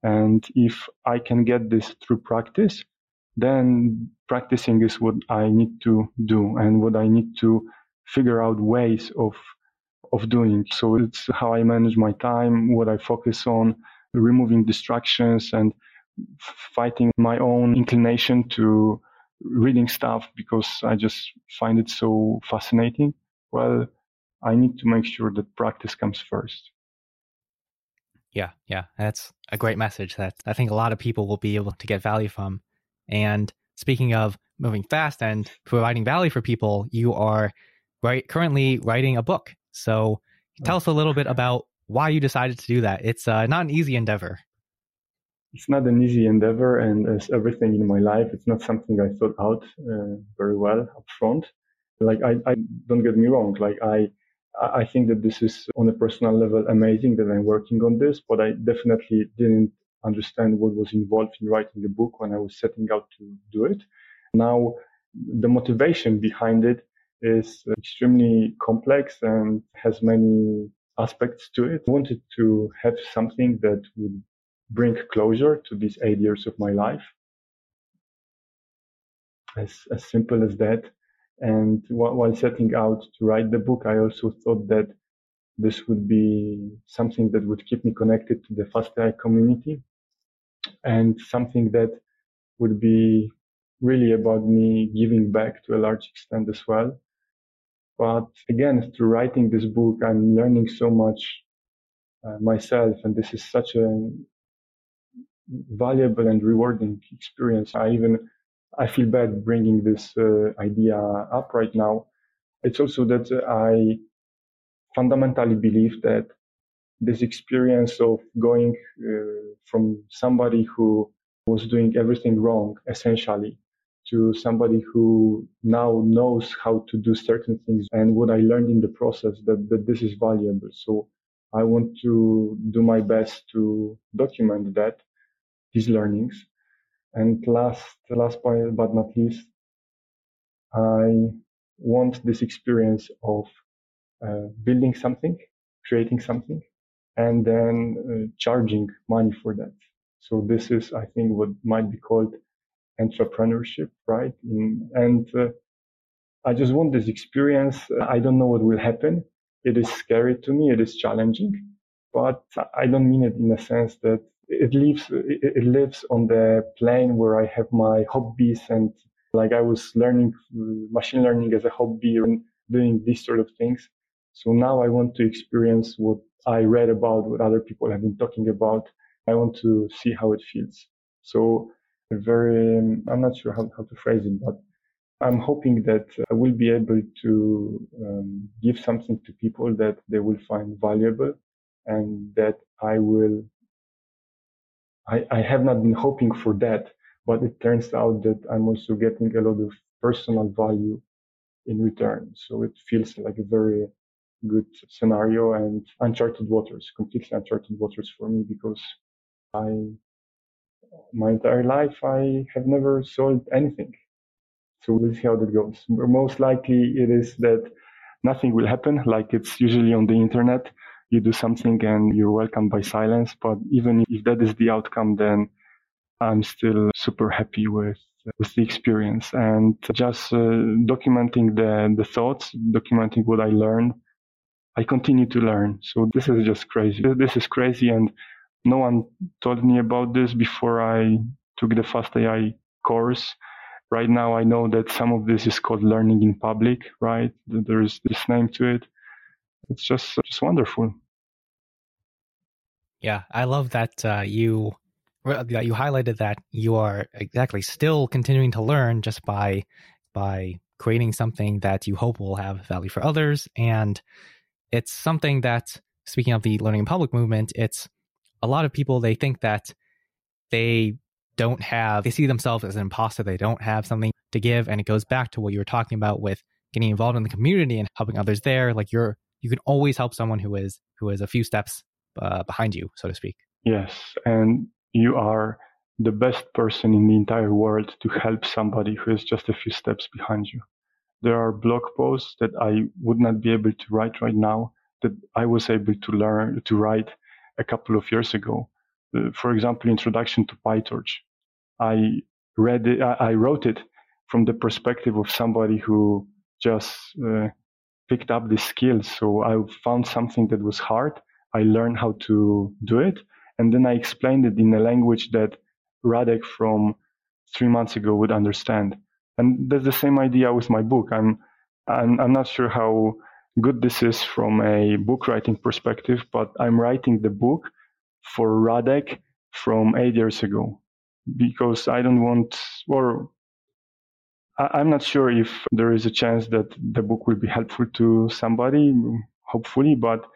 And if I can get this through practice, then practicing is what I need to do and what I need to figure out ways of of doing. So it's how I manage my time, what I focus on, removing distractions and fighting my own inclination to reading stuff because I just find it so fascinating. Well, I need to make sure that practice comes first. Yeah, yeah, that's a great message that I think a lot of people will be able to get value from. And speaking of moving fast and providing value for people, you are right currently writing a book. So tell us a little bit about why you decided to do that. It's uh, not an easy endeavor. It's not an easy endeavor, and as everything in my life, it's not something I thought out uh, very well up front. Like I, I don't get me wrong. Like I, I think that this is on a personal level amazing that I'm working on this, but I definitely didn't understand what was involved in writing the book when I was setting out to do it. Now, the motivation behind it is extremely complex and has many aspects to it. I wanted to have something that would bring closure to these eight years of my life. As, as simple as that. And while setting out to write the book, I also thought that this would be something that would keep me connected to the FastAI community and something that would be really about me giving back to a large extent as well. But again, through writing this book, I'm learning so much uh, myself, and this is such a valuable and rewarding experience. I even I feel bad bringing this uh, idea up right now. It's also that I fundamentally believe that this experience of going uh, from somebody who was doing everything wrong, essentially, to somebody who now knows how to do certain things and what I learned in the process that, that this is valuable. So I want to do my best to document that, these learnings. And last, last but not least, I want this experience of uh, building something, creating something, and then uh, charging money for that. So this is, I think, what might be called entrepreneurship, right? and uh, I just want this experience. I don't know what will happen. It is scary to me. It is challenging, but I don't mean it in a sense that it lives, it lives on the plane where I have my hobbies and like I was learning machine learning as a hobby and doing these sort of things. So now I want to experience what I read about, what other people have been talking about. I want to see how it feels. So very, I'm not sure how, how to phrase it, but I'm hoping that I will be able to um, give something to people that they will find valuable and that I will, I, I have not been hoping for that, but it turns out that I'm also getting a lot of personal value in return. So it feels like a very good scenario and uncharted waters, completely uncharted waters for me because I my entire life, I have never sold anything. So we'll see how that goes. Most likely it is that nothing will happen like it's usually on the internet. You do something and you're welcomed by silence. But even if that is the outcome, then I'm still super happy with with the experience and just uh, documenting the the thoughts, documenting what I learned. I continue to learn. So this is just crazy. This is crazy and no one told me about this before I took the Fast AI course. Right now, I know that some of this is called learning in public, right? There is this name to it. It's just just wonderful. Yeah, I love that uh, you that you highlighted that you are exactly still continuing to learn just by by creating something that you hope will have value for others. And it's something that speaking of the learning in public movement it's a lot of people they think that they don't have they see themselves as an imposter. They don't have something to give. And it goes back to what you were talking about with getting involved in the community and helping others there. Like you're you can always help someone who is who is a few steps uh, behind you so to speak yes and you are the best person in the entire world to help somebody who is just a few steps behind you. There are blog posts that I would not be able to write right now that I was able to learn to write a couple of years ago. Uh, for example, Introduction to PyTorch. I read it, I, I, wrote it from the perspective of somebody who just uh, picked up the skills. So I found something that was hard. I learned how to do it and then I explained it in a language that Radek from three months ago would understand. And that's the same idea with my book. I'm, I'm, I'm not sure how good this is from a book writing perspective, but I'm writing the book for Radek from eight years ago because I don't want, or I'm not sure if there is a chance that the book will be helpful to somebody, hopefully, but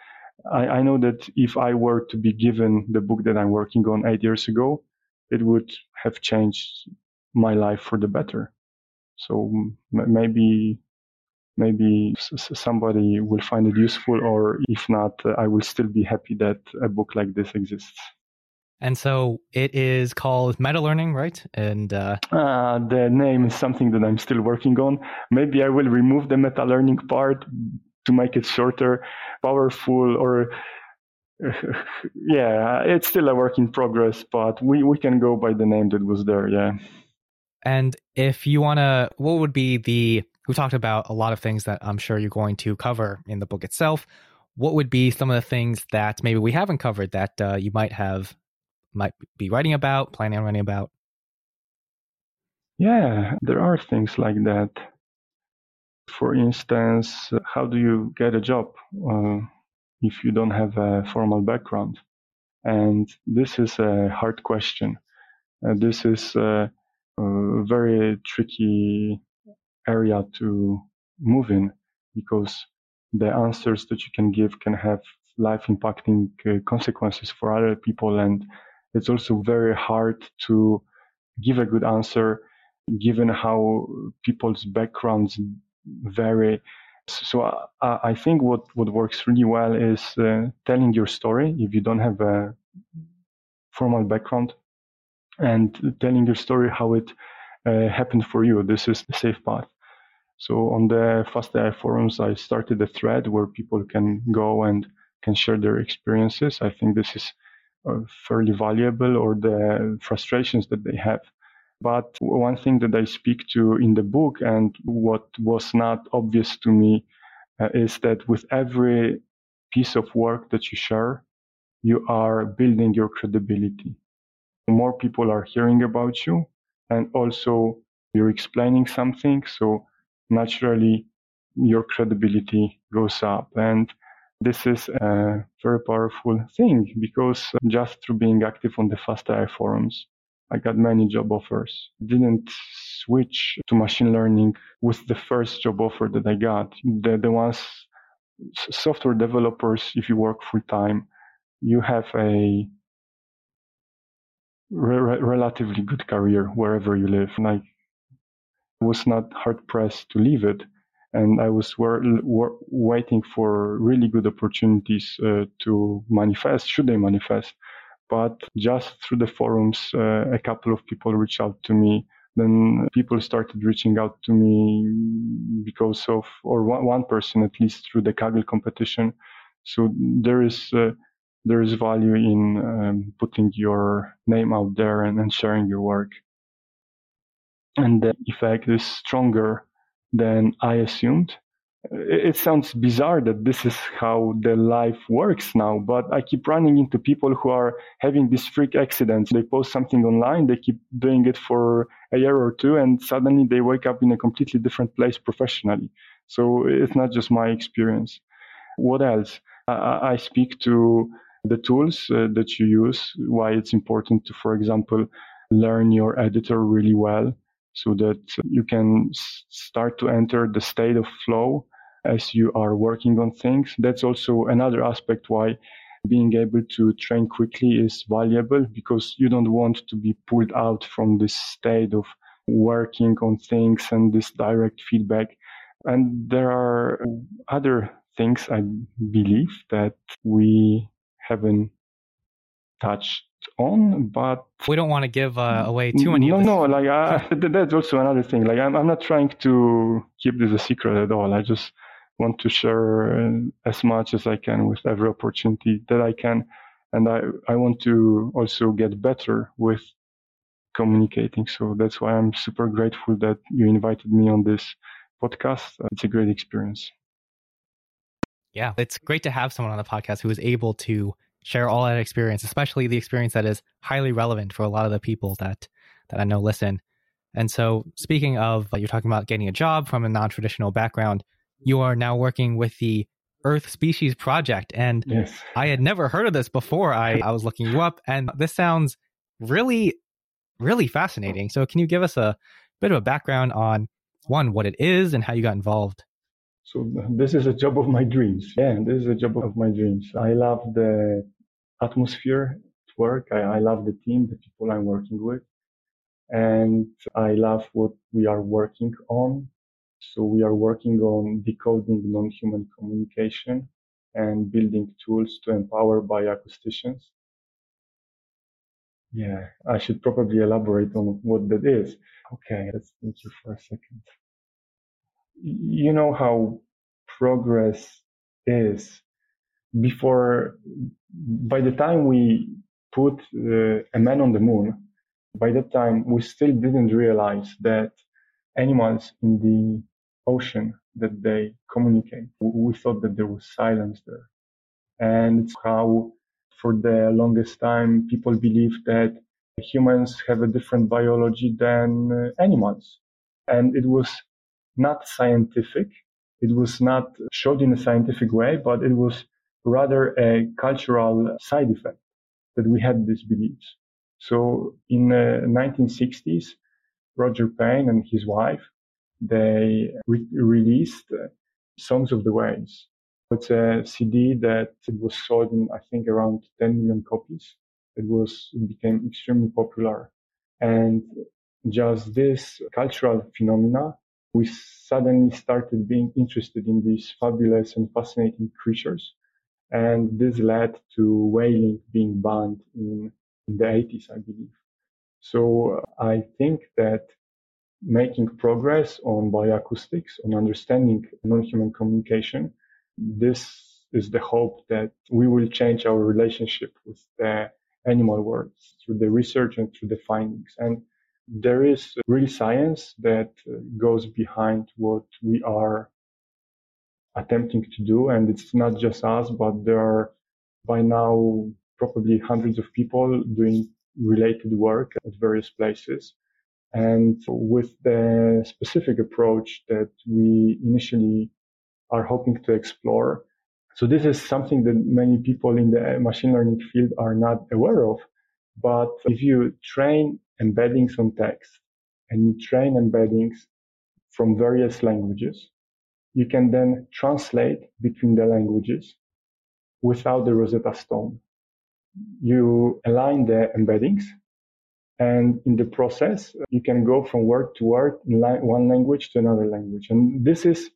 I, I know that if I were to be given the book that I'm working on eight years ago, it would have changed my life for the better. So m- maybe maybe somebody will find it useful, or if not, uh, I will still be happy that a book like this exists. And so it is called Meta Learning, right? And uh... Uh, the name is something that I'm still working on. Maybe I will remove the meta learning part to make it shorter, powerful, or yeah, it's still a work in progress, but we, we can go by the name that was there. Yeah. And if you want to, what would be the, we talked about a lot of things that I'm sure you're going to cover in the book itself. What would be some of the things that maybe we haven't covered that uh, you might have, might be writing about, planning on writing about? Yeah, there are things like that. For instance, how do you get a job uh, if you don't have a formal background? And this is a hard question. Uh, this is a, a, very tricky area to move in because the answers that you can give can have life impacting uh, consequences for other people. And it's also very hard to give a good answer given how people's backgrounds very so uh, I think what, what works really well is uh, telling your story if you don't have a formal background and telling your story how it uh, happened for you. This is the safe path. So on the FastAI forums, I started a thread where people can go and can share their experiences. I think this is uh, fairly valuable or the frustrations that they have. But one thing that I speak to in the book and what was not obvious to me uh, is that with every piece of work that you share, you are building your credibility. More people are hearing about you and also you're explaining something. So naturally your credibility goes up. And this is a very powerful thing because just through being active on the FastAI forums, I got many job offers. Didn't switch to machine learning with the first job offer that I got. The, the ones, software developers, if you work full time, you have a re- relatively good career wherever you live. And I was not hard pressed to leave it. And I was wor- wor- waiting for really good opportunities uh, to manifest, should they manifest. But just through the forums, uh, a couple of people reached out to me. Then people started reaching out to me because of, or one, one person at least through the Kaggle competition. So there is uh, there is value in um, putting your name out there and, and sharing your work. And the effect is stronger than I assumed it sounds bizarre that this is how the life works now, but I keep running into people who are having these freak accidents. They post something online, they keep doing it for a year or two, and suddenly they wake up in a completely different place professionally. So it's not just my experience. What else? I, I speak to the tools uh, that you use, why it's important to, for example, learn your editor really well so that you can start to enter the state of flow as you are working on things. That's also another aspect why being able to train quickly is valuable because you don't want to be pulled out from this state of working on things and this direct feedback. And there are other things I believe that we haven't touched on, but we don't want to give uh, away too many. No, no, like I, that's also another thing. Like I'm, I'm not trying to keep this a secret at all. I just want to share uh, as much as I can with every opportunity that I can, and I, I want to also get better with communicating. So that's why I'm super grateful that you invited me on this podcast. It's a great experience. Yeah, it's great to have someone on the podcast who is able to share all that experience, especially the experience that is highly relevant for a lot of the people that that I know listen. And so, speaking of, you're talking about getting a job from a non-traditional background. You are now working with the Earth Species Project, and yes. I had never heard of this before. I, I was looking you up, and this sounds really, really fascinating. So, can you give us a bit of a background on one, what it is, and how you got involved? So this is a job of my dreams. Yeah, this is a job of my dreams. I love the atmosphere at work. I, I love the team, the people I'm working with. And I love what we are working on. So we are working on decoding non-human communication and building tools to empower bioacousticians. Yeah, I should probably elaborate on what that is. Okay, let's think for a second you know how progress is. Before by the time we put uh, a man on the moon by that time we still didn't realize that animals in the ocean that they communicate we thought that there was silence there. And it's how for the longest time people believed that humans have a different biology than uh, animals. And it was not scientific. It was not showed in a scientific way, but it was rather a cultural side effect that we had these beliefs. So in the 1960s, Roger Payne and his wife, they re- released uh, Songs of the Whales. It's a CD that was sold in, I think, around 10 million copies. It was, it became extremely popular. And just this cultural phenomena we suddenly started being interested in these fabulous and fascinating creatures. And this led to whaling being banned in, in the 80s, I believe. So uh, I think that making progress on bioacoustics, on understanding non-human communication, this is the hope that we will change our relationship with the animal world through the research and through the findings. And there is real science that uh, goes behind what we are attempting to do. And it's not just us, but there are by now probably hundreds of people doing related work at various places. And with the specific approach that we initially are hoping to explore. So this is something that many people in the machine learning field are not aware of. But if you train embeddings on text and you train embeddings from various languages, you can then translate between the languages without the Rosetta Stone. You align the embeddings and in the process, you can go from word to word in one language to another language. And this is,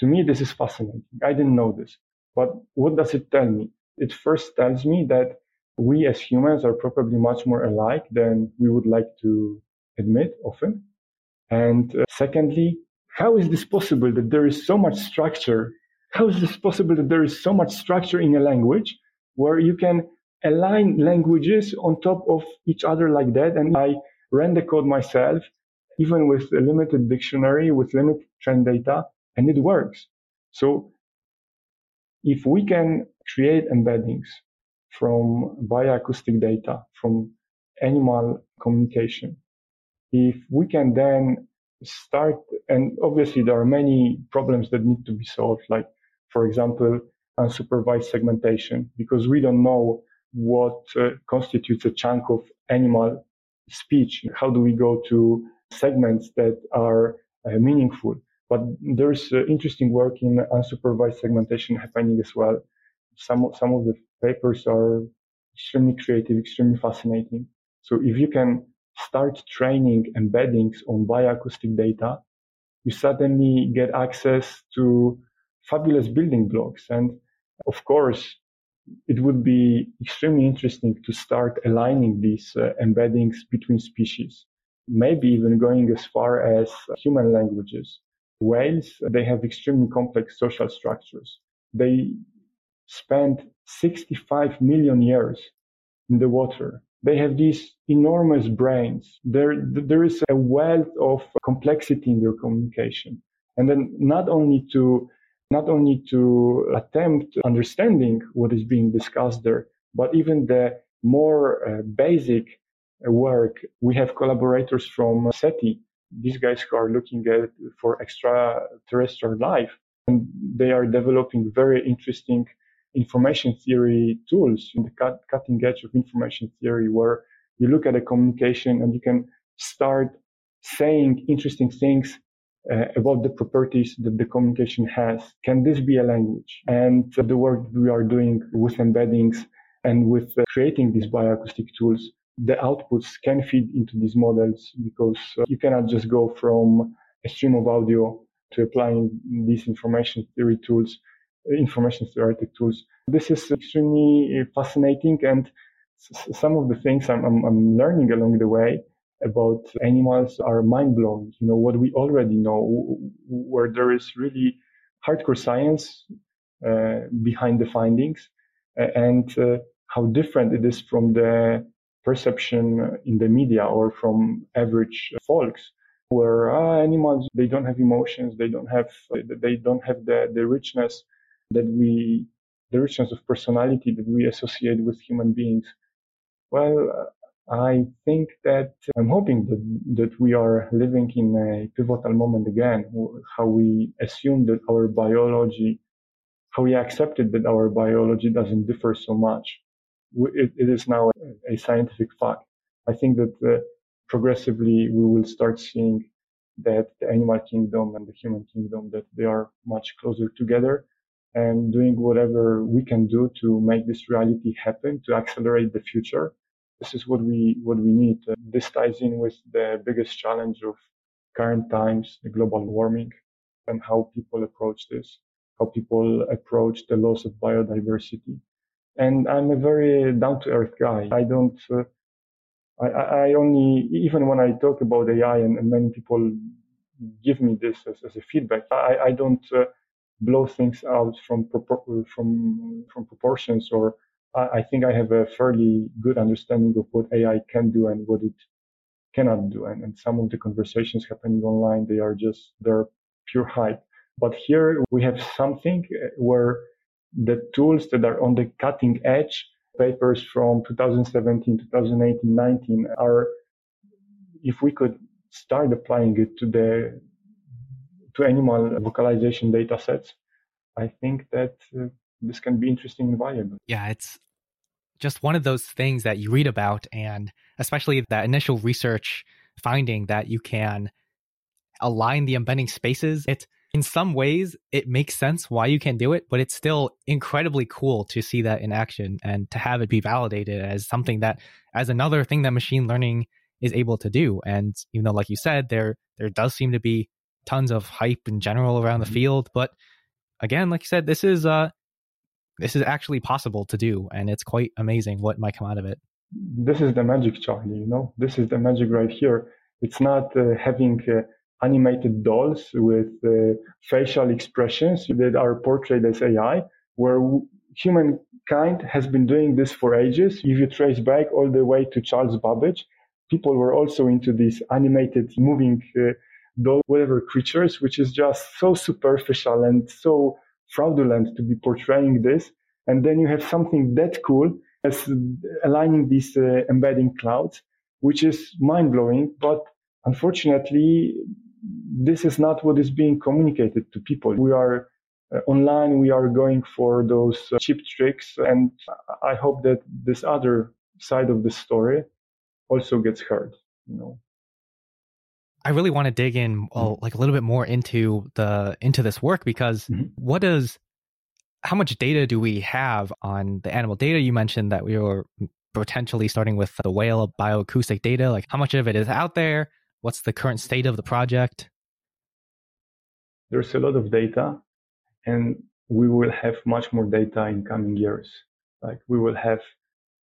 to me, this is fascinating. I didn't know this, but what does it tell me? It first tells me that we as humans are probably much more alike than we would like to admit often. And uh, secondly, how is this possible that there is so much structure? How is this possible that there is so much structure in a language where you can align languages on top of each other like that? And I ran the code myself, even with a limited dictionary, with limited trained data, and it works. So if we can create embeddings from bioacoustic data, from animal communication. If we can then start, and obviously there are many problems that need to be solved, like, for example, unsupervised segmentation, because we don't know what uh, constitutes a chunk of animal speech. How do we go to segments that are uh, meaningful? But there's uh, interesting work in unsupervised segmentation happening as well. Some, some of the papers are extremely creative, extremely fascinating. So if you can start training embeddings on bioacoustic data, you suddenly get access to fabulous building blocks. And of course, it would be extremely interesting to start aligning these uh, embeddings between species, maybe even going as far as human languages. Whales, they have extremely complex social structures. They spent 65 million years in the water. They have these enormous brains. There, there is a wealth of complexity in their communication. And then not only to, not only to attempt understanding what is being discussed there, but even the more uh, basic work. We have collaborators from SETI. These guys who are looking at for extraterrestrial life, and they are developing very interesting information theory tools in the cut, cutting edge of information theory where you look at a communication and you can start saying interesting things uh, about the properties that the communication has. Can this be a language? And uh, the work we are doing with embeddings and with uh, creating these bioacoustic tools, the outputs can feed into these models because uh, you cannot just go from a stream of audio to applying these information theory tools information theoretic tools. This is extremely fascinating and some of the things I'm, I'm, I'm learning along the way about animals are mind blowing. You know, what we already know, where there is really hardcore science uh, behind the findings and uh, how different it is from the perception in the media or from average folks where uh, animals they don't have emotions they don't have they don't have the, the richness that we, the richness of personality that we associate with human beings? Well, I think that I'm hoping that, that we are living in a pivotal moment again, how we assume that our biology, how we accepted that our biology doesn't differ so much. it, it is now a, a, scientific fact. I think that uh, progressively we will start seeing that the animal kingdom and the human kingdom, that they are much closer together and doing whatever we can do to make this reality happen, to accelerate the future. This is what we, what we need. Uh, this ties in with the biggest challenge of current times, the global warming and how people approach this, how people approach the loss of biodiversity. And I'm a very down to earth guy. I don't, uh, I, I only, even when I talk about AI and, and many people give me this as, as a feedback, I, I don't, uh, blow things out from from from proportions or I, I think I have a fairly good understanding of what AI can do and what it cannot do. And, and some of the conversations happening online, they are just, they're pure hype. But here we have something uh, where the tools that are on the cutting edge, papers from 2017, 2018, 19 are, if we could start applying it to the to animal vocalization data sets, I think that uh, this can be interesting and valuable. Yeah, it's just one of those things that you read about, and especially that initial research finding that you can align the embedding spaces. It in some ways it makes sense why you can do it, but it's still incredibly cool to see that in action and to have it be validated as something that as another thing that machine learning is able to do. And even though, like you said, there there does seem to be tons of hype in general around the mm-hmm. field. But again, like you said, this is uh this is actually possible to do, and it's quite amazing what might come out of it. This is the magic, Charlie. You know, this is the magic right here. It's not uh, having uh, animated dolls with uh, facial expressions that are portrayed as AI, where humankind has been doing this for ages. If you trace back all the way to Charles Babbage, people were also into these animated moving uh, those whatever creatures, which is just so superficial and so fraudulent to be portraying this. And then you have something that cool as aligning these uh, embedding clouds, which is mind blowing. But unfortunately, this is not what is being communicated to people. We are uh, online we are going for those uh, cheap tricks and i hope that this other side of the story also gets heard you know I really want to dig in uh, like a little bit more into the into this work because mm-hmm. what does how much data do we have on the animal data? You mentioned that we were potentially starting with the whale bioacoustic data like how much of it is out there? What's the current state of the project? There's a lot of data and we will have much more data in coming years. Like we will have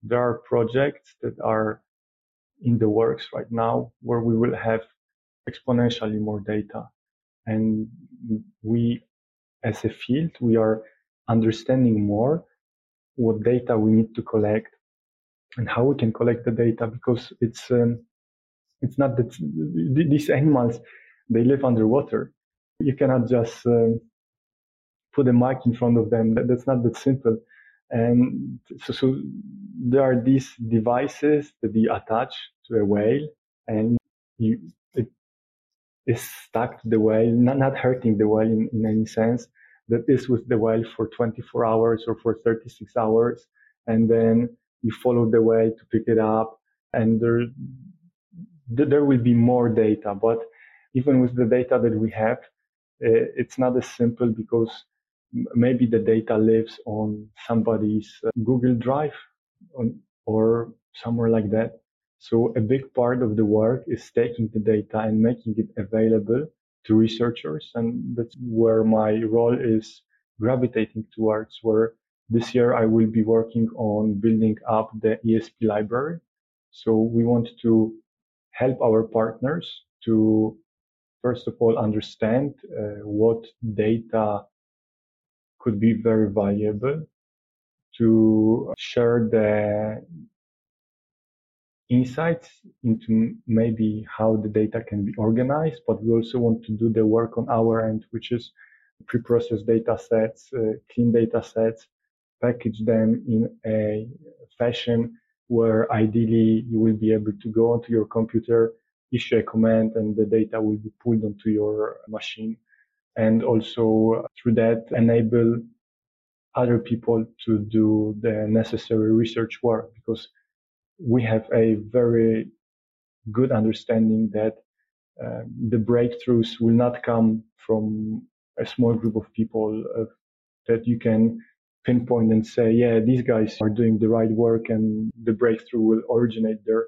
there are projects that are in the works right now where we will have exponentially more data. And we, as a field, we are understanding more what data we need to collect and how we can collect the data because it's, um, it's not that these animals, they live underwater. You cannot just um, put a mic in front of them. That's not that simple. And so, so there are these devices that you attach to a whale and you, is stuck to the whale, not, not hurting the whale in, in any sense, that is with the whale for 24 hours or for 36 hours. And then you follow the whale to pick it up and there, there will be more data. But even with the data that we have, eh, it's not as simple because maybe the data lives on somebody's uh, Google Drive or somewhere like that. So a big part of the work is taking the data and making it available to researchers. And that's where my role is gravitating towards where this year I will be working on building up the ESP library. So we want to help our partners to first of all understand uh, what data could be very valuable to share the insights into maybe how the data can be organized, but we also want to do the work on our end, which is pre-processed data sets, uh, clean data sets, package them in a fashion where ideally you will be able to go onto your computer, issue a command, and the data will be pulled onto your machine. And also through that enable other people to do the necessary research work because we have a very good understanding that uh, the breakthroughs will not come from a small group of people uh, that you can pinpoint and say, yeah, these guys are doing the right work and the breakthrough will originate there.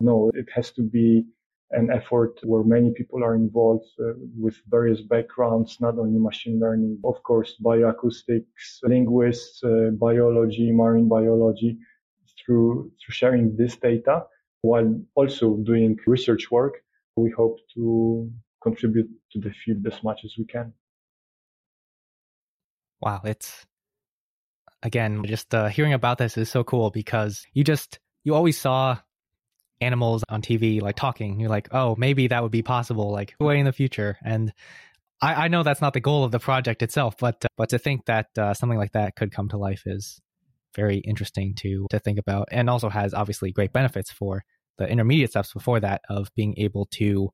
No, it has to be an effort where many people are involved uh, with various backgrounds, not only machine learning, of course, bioacoustics, linguists, uh, biology, marine biology, through, through sharing this data while also doing research work. We hope to contribute to the field as much as we can. Wow, it's again just uh, hearing about this is so cool because you just you always saw animals on TV like talking. You're like, oh, maybe that would be possible, like way in the future. And I, I know that's not the goal of the project itself, but uh, but to think that uh, something like that could come to life is very interesting to to think about, and also has obviously great benefits for the intermediate steps before that of being able to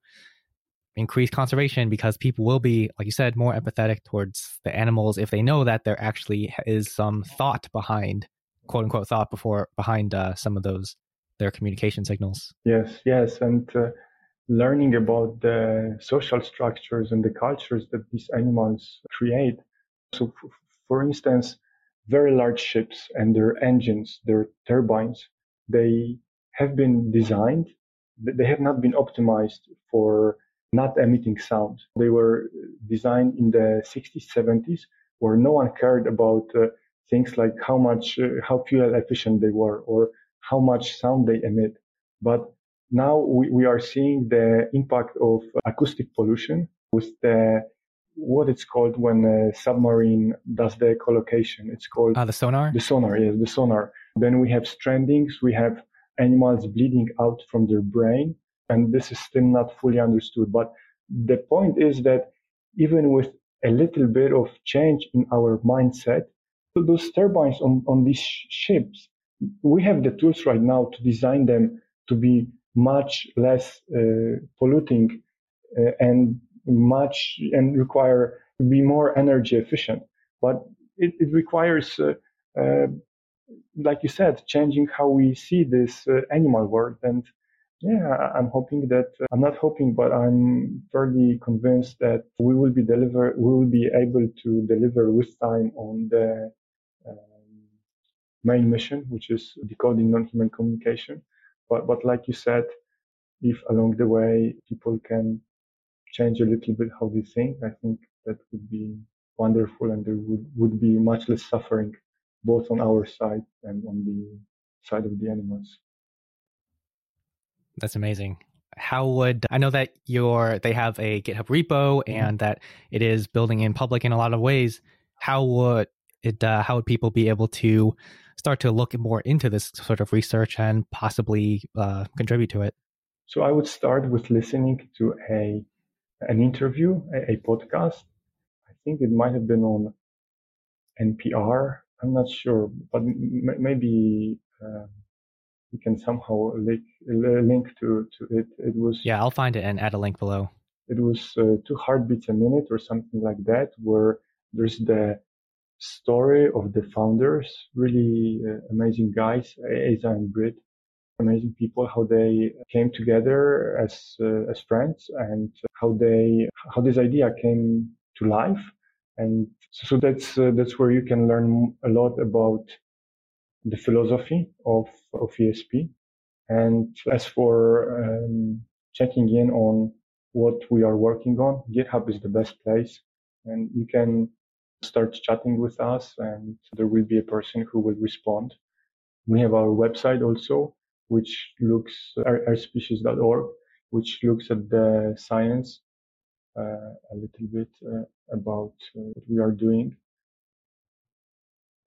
increase conservation because people will be, like you said, more empathetic towards the animals if they know that there actually is some thought behind, quote unquote, thought before behind uh, some of those their communication signals. Yes, yes, and uh, learning about the social structures and the cultures that these animals create. So, f- for instance, very large ships and their engines, their turbines, they have been designed, they have not been optimized for not emitting sound. They were designed in the 60s, 70s, where no one cared about uh, things like how much, uh, how fuel efficient they were, or how much sound they emit. But now we, we are seeing the impact of acoustic pollution with the what it's called when a submarine does the echolocation. It's called uh, the sonar. The sonar, yes, the sonar. Then we have strandings. We have animals bleeding out from their brain, and this is still not fully understood. But the point is that even with a little bit of change in our mindset, those turbines on, on these ships we have the tools right now to design them to be much less uh, polluting uh, and much and require to be more energy efficient. but it, it requires, uh, uh, like you said, changing how we see this uh, animal world. And yeah, I'm hoping that uh, I'm not hoping, but I'm fairly convinced that we will be deliver, we will be able to deliver with time on the um, main mission, which is decoding non-human communication. But, but like you said, if along the way people can change a little bit how they think, I think that would be wonderful and there would, would be much less suffering both on our side and on the side of the animals. That's amazing. How would I know that your they have a GitHub repo and that it is building in public in a lot of ways? How would it uh, how would people be able to start to look more into this sort of research and possibly uh, contribute to it? So I would start with listening to a an interview, a, a podcast. I think it might have been on NPR. I'm not sure, but m- maybe uh, we can somehow link link to to it. It was yeah, I'll find it and add a link below. It was uh, two heartbeats a minute or something like that, where there's the story of the founders, really uh, amazing guys, Aza and Britt, amazing people, how they came together as uh, as friends and how they how this idea came to life. And so that's uh, that's where you can learn a lot about the philosophy of, of ESP. And as for um, checking in on what we are working on, GitHub is the best place. And you can start chatting with us and there will be a person who will respond. We have our website also, which looks earthspecies.org, which looks at the science uh, a little bit uh, about uh, what we are doing.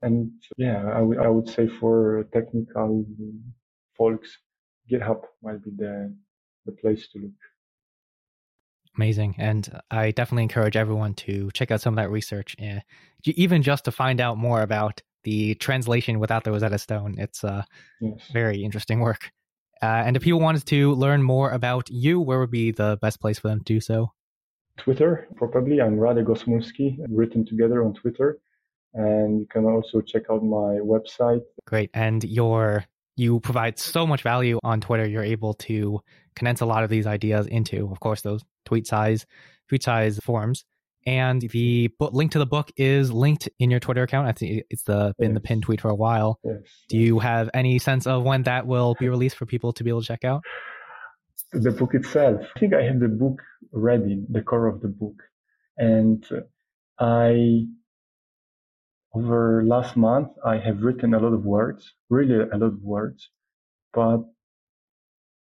And yeah, I, would say for technical folks, GitHub might be the, the place to look. Amazing. And I definitely encourage everyone to check out some of that research, uh, even just to find out more about the translation without the Rosetta Stone. It's uh, yes. very interesting work. Uh, and if people wanted to learn more about you, where would be the best place for them to do so? Twitter, probably. I'm Radek Osmulski, written together on Twitter and you can also check out my website. Great. And your you provide so much value on Twitter. You're able to condense a lot of these ideas into, of course, those tweet size, tweet size forms. And the book, link to the book is linked in your Twitter account. I think it's the been yes. the pinned tweet for a while. Yes. Do you have any sense of when that will be released for people to be able to check out? The book itself. I think I have the book ready, the core of the book, and uh, I over last month, I have written a lot of words, really a lot of words, but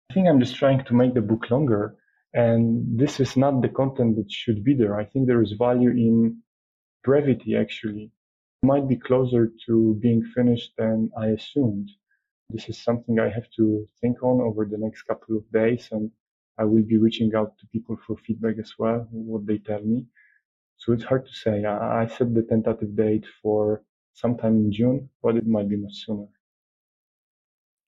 I think I'm just trying to make the book longer. And this is not the content that should be there. I think there is value in brevity, actually. It might be closer to being finished than I assumed. This is something I have to think on over the next couple of days. And I will be reaching out to people for feedback as well, what they tell me. So it's hard to say. I, I set the tentative date for sometime in June, but it might be much sooner.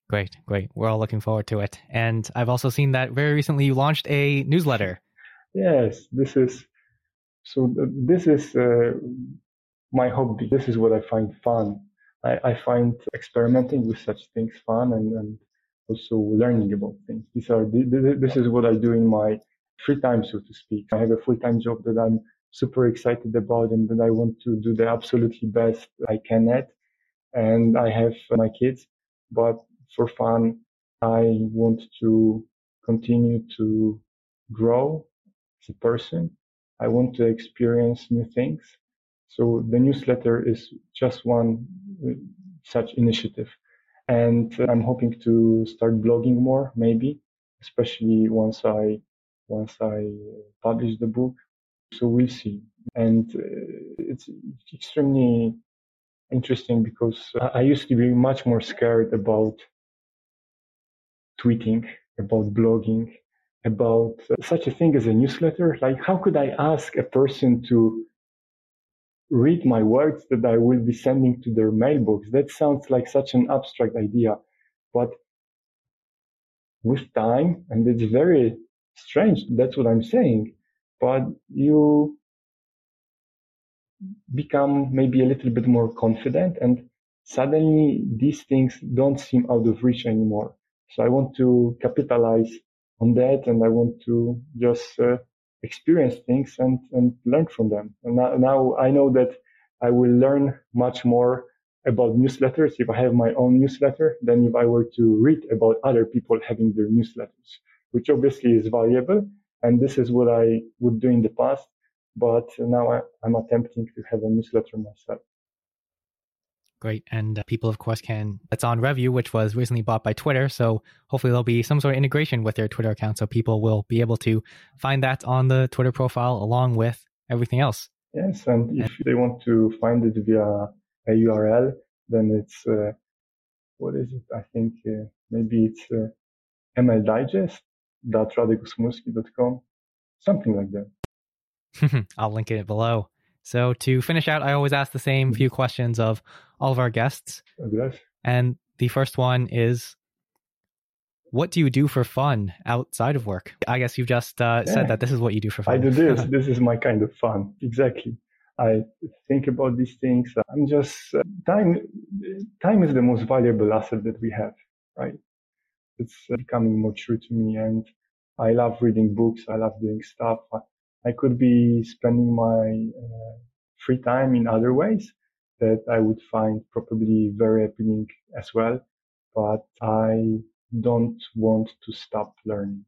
Great, great. We're all looking forward to it. And I've also seen that very recently you launched a newsletter. Yes, this is so. This is uh, my hobby. This is what I find fun. I, I find experimenting with such things fun and, and also learning about things. These are this is what I do in my free time, so to speak. I have a full time job that I'm super excited about and that I want to do the absolutely best I can at. And I have my kids, but for fun, I want to continue to grow as a person. I want to experience new things. So the newsletter is just one uh, such initiative. And I'm hoping to start blogging more, maybe, especially once I, once I publish the book so we'll see. And uh, it's extremely interesting because I used to be much more scared about tweeting, about blogging, about uh, such a thing as a newsletter. Like, how could I ask a person to read my words that I will be sending to their mailbox? That sounds like such an abstract idea. But with time, and it's very strange, that's what I'm saying but you become maybe a little bit more confident and suddenly these things don't seem out of reach anymore. So I want to capitalize on that and I want to just uh, experience things and, and learn from them. And now, now I know that I will learn much more about newsletters if I have my own newsletter than if I were to read about other people having their newsletters, which obviously is valuable. And this is what I would do in the past. But now I, I'm attempting to have a newsletter myself. Great. And uh, people, of course, can, it's on Revue, which was recently bought by Twitter. So hopefully there'll be some sort of integration with their Twitter account. So people will be able to find that on the Twitter profile along with everything else. Yes. And if they want to find it via a URL, then it's, uh, what is it? I think uh, maybe it's uh, mldigest.radekosmulski.com, something like that. I'll link it below. So to finish out, I always ask the same few questions of all of our guests. Yes. And the first one is what do you do for fun outside of work? I guess you've just uh, yeah. said that this is what you do for fun. I do this. this is my kind of fun. Exactly. I think about these things. I'm just uh, time. Time is the most valuable asset that we have, right? It's uh, becoming more true to me, and I love reading books. I love doing stuff. I could be spending my uh, free time in other ways that I would find probably very appealing as well, but I don't want to stop learning.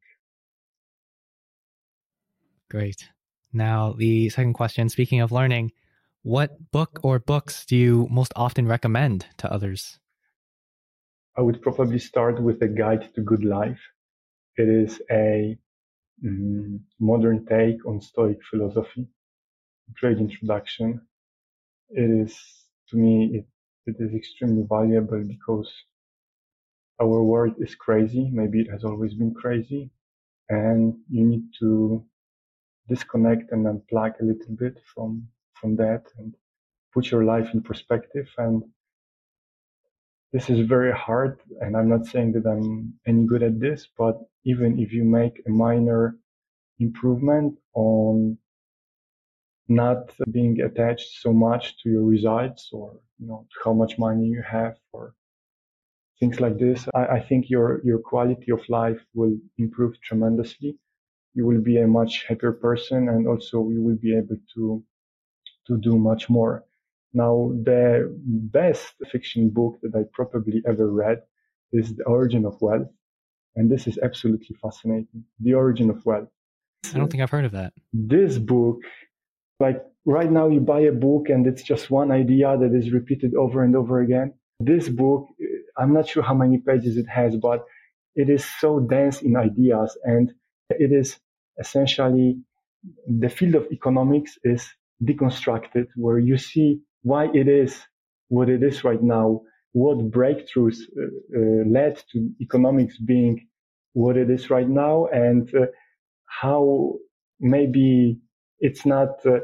Great. Now, the second question speaking of learning, what book or books do you most often recommend to others? I would probably start with A Guide to Good Life. It is a mm, modern take on Stoic philosophy. Great introduction. It is, to me, it, it is extremely valuable because our world is crazy. Maybe it has always been crazy. And you need to disconnect and unplug a little bit from, from that and put your life in perspective. And this is very hard. And I'm not saying that I'm any good at this, but even if you make a minor improvement on not being attached so much to your results or you know how much money you have or things like this I, I, think your your quality of life will improve tremendously you will be a much happier person and also you will be able to to do much more now the best fiction book that i probably ever read is the origin of wealth and this is absolutely fascinating. The origin of wealth. I don't think i've heard of that. This book like right now you buy a book and it's just one idea that is repeated over and over again. This book i'm not sure how many pages it has but it is so dense in ideas and it is essentially the field of economics is deconstructed where you see why it is what it is right now, what breakthroughs uh, uh, led to economics being what it is right now, and uh, how maybe it's not uh,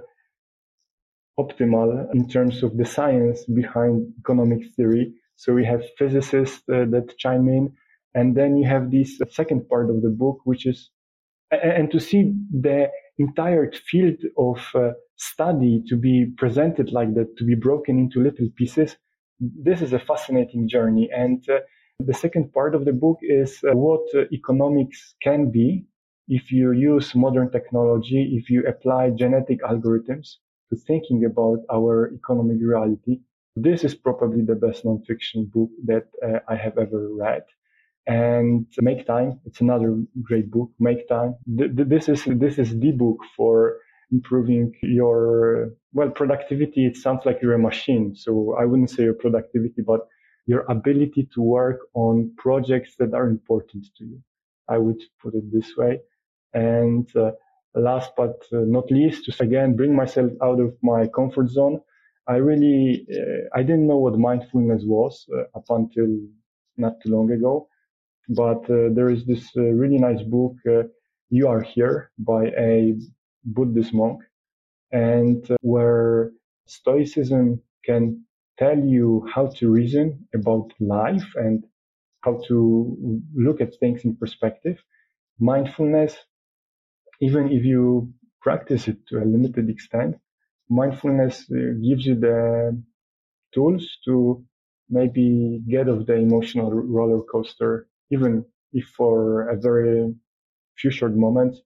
optimal in terms of the science behind economic theory. So we have physicists that chime in, and then you have this second part of the book, which is and to see the entire field of uh, study to be presented like that, to be broken into little pieces, this is a fascinating journey. And uh, the second part of the book is uh, what uh, economics can be if you use modern technology, if you apply genetic algorithms to thinking about our economic reality. This is probably the best nonfiction book that uh, I have ever read and make time it's another great book make time. This is this is the book for improving your well productivity it sounds like you're a machine so i wouldn't say your productivity but your ability to work on projects that are important to you. I would put it this way. And uh, last but uh, not least to again bring myself out of my comfort zone. I really uh, i didn't know what mindfulness was uh, up until not too long ago but uh, there is this uh, really nice book, uh, You Are Here, by a Buddhist monk, and where Stoicism can tell you how to reason about life and how to look at things in perspective. Mindfulness, even if you practice it to a limited extent, mindfulness gives you the tools to maybe get off the emotional roller coaster, even if for a very few short moments,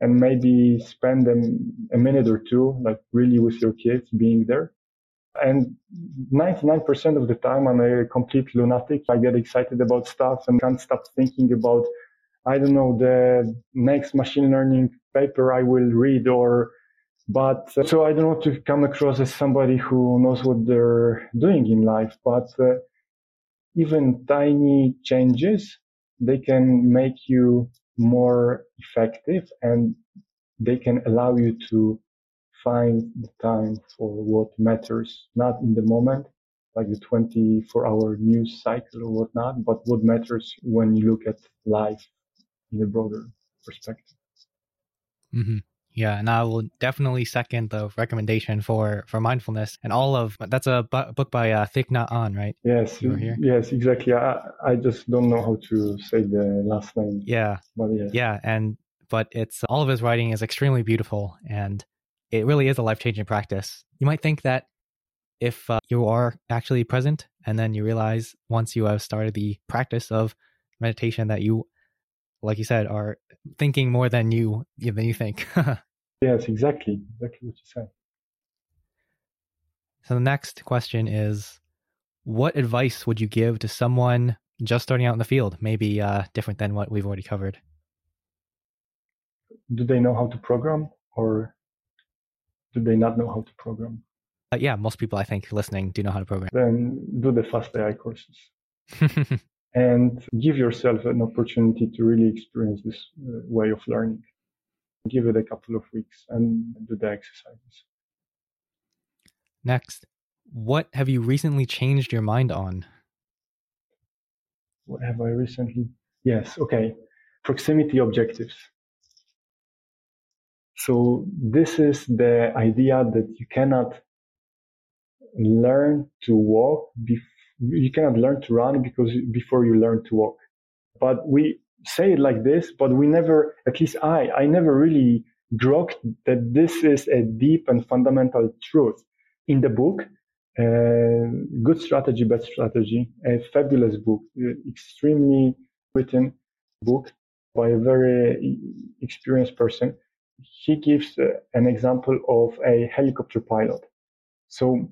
and maybe spend a minute or two, like really with your kids being there. And 99% of the time, I'm a complete lunatic. I get excited about stuff and can't stop thinking about, I don't know, the next machine learning paper I will read or but so I don't want to come across as somebody who knows what they're doing in life, but uh, even tiny changes, they can make you more effective and they can allow you to find the time for what matters, not in the moment, like the 24 hour news cycle or whatnot, but what matters when you look at life in a broader perspective. Mm-hmm. Yeah, and I will definitely second the recommendation for for mindfulness and all of that's a bu- book by uh, Thich Nhat Hanh, right? Yes, yes, exactly. I I just don't know how to say the last name. Yeah, but yes. yeah, and but it's all of his writing is extremely beautiful, and it really is a life changing practice. You might think that if uh, you are actually present, and then you realize once you have started the practice of meditation that you, like you said, are thinking more than you than you think. Yes, exactly. Exactly what you said. So the next question is what advice would you give to someone just starting out in the field? Maybe uh, different than what we've already covered. Do they know how to program or do they not know how to program? Uh, yeah, most people I think listening do know how to program. Then do the fast AI courses. and give yourself an opportunity to really experience this uh, way of learning give it a couple of weeks and do the exercises. Next, what have you recently changed your mind on? What have I recently? Yes, okay. Proximity objectives. So this is the idea that you cannot learn to walk. Bef- you cannot learn to run because before you learn to walk. But we say it like this, but we never, at least I, I never really grokked that this is a deep and fundamental truth. In the book, uh, Good Strategy, Bad Strategy, a fabulous book, uh, extremely written book by a very experienced person. He gives uh, an example of a helicopter pilot. So,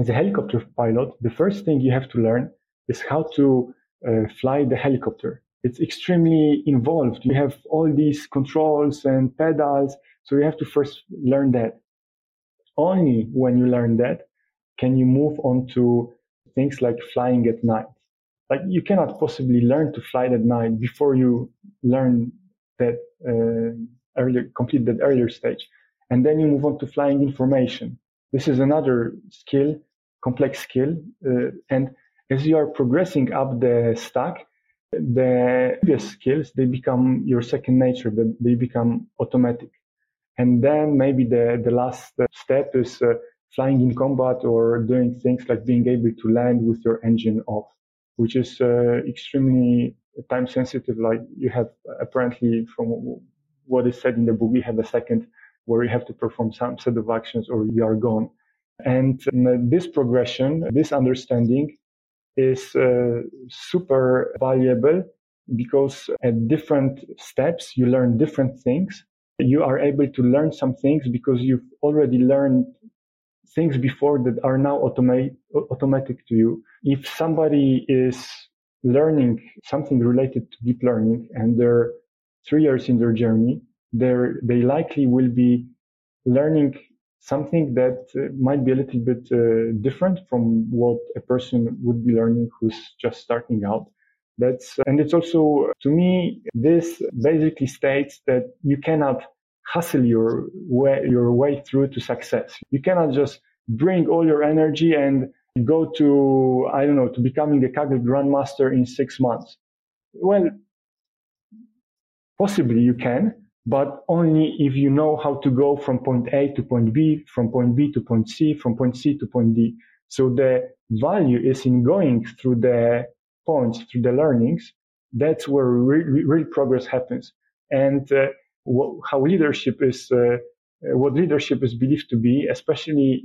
as a helicopter pilot, the first thing you have to learn is how to uh, fly the helicopter it's extremely involved. You have all these controls and pedals. So you have to first learn that. Only when you learn that can you move on to things like flying at night. Like you cannot possibly learn to fly at night before you learn that uh, earlier, complete that earlier stage. And then you move on to flying in formation. This is another skill, complex skill. Uh, and as you are progressing up the stack, the previous skills they become your second nature they become automatic and then maybe the the last step is uh, flying in combat or doing things like being able to land with your engine off which is uh, extremely time sensitive like you have apparently from what is said in the book you have a second where you have to perform some set of actions or you are gone and uh, this progression this understanding is uh, super valuable because at different steps you learn different things. You are able to learn some things because you've already learned things before that are now automatic to you. If somebody is learning something related to deep learning and they're three years in their journey, they likely will be learning something that uh, might be a little bit uh, different from what a person would be learning who's just starting out. That's, and it's also, to me, this basically states that you cannot hustle your way, your way through to success. You cannot just bring all your energy and go to, I don't know, to becoming a Kaggle grandmaster in six months. Well, possibly you can, but only if you know how to go from point A to point B, from point B to point C, from point C to point D. So the value is in going through the points, through the learnings. That's where real, real progress happens. And uh, how leadership is uh, uh, what leadership is believed to be, especially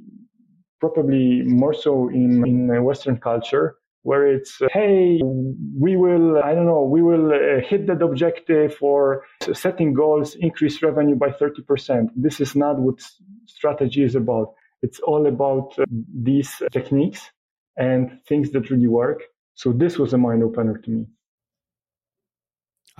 probably more so in, in Western culture, where it's, uh, hey, we will, I don't know, we will uh, hit that objective or setting goals, increase revenue by 30%. This is not what strategy is about. It's all about uh, these techniques and things that really work. So this was a mind opener to me.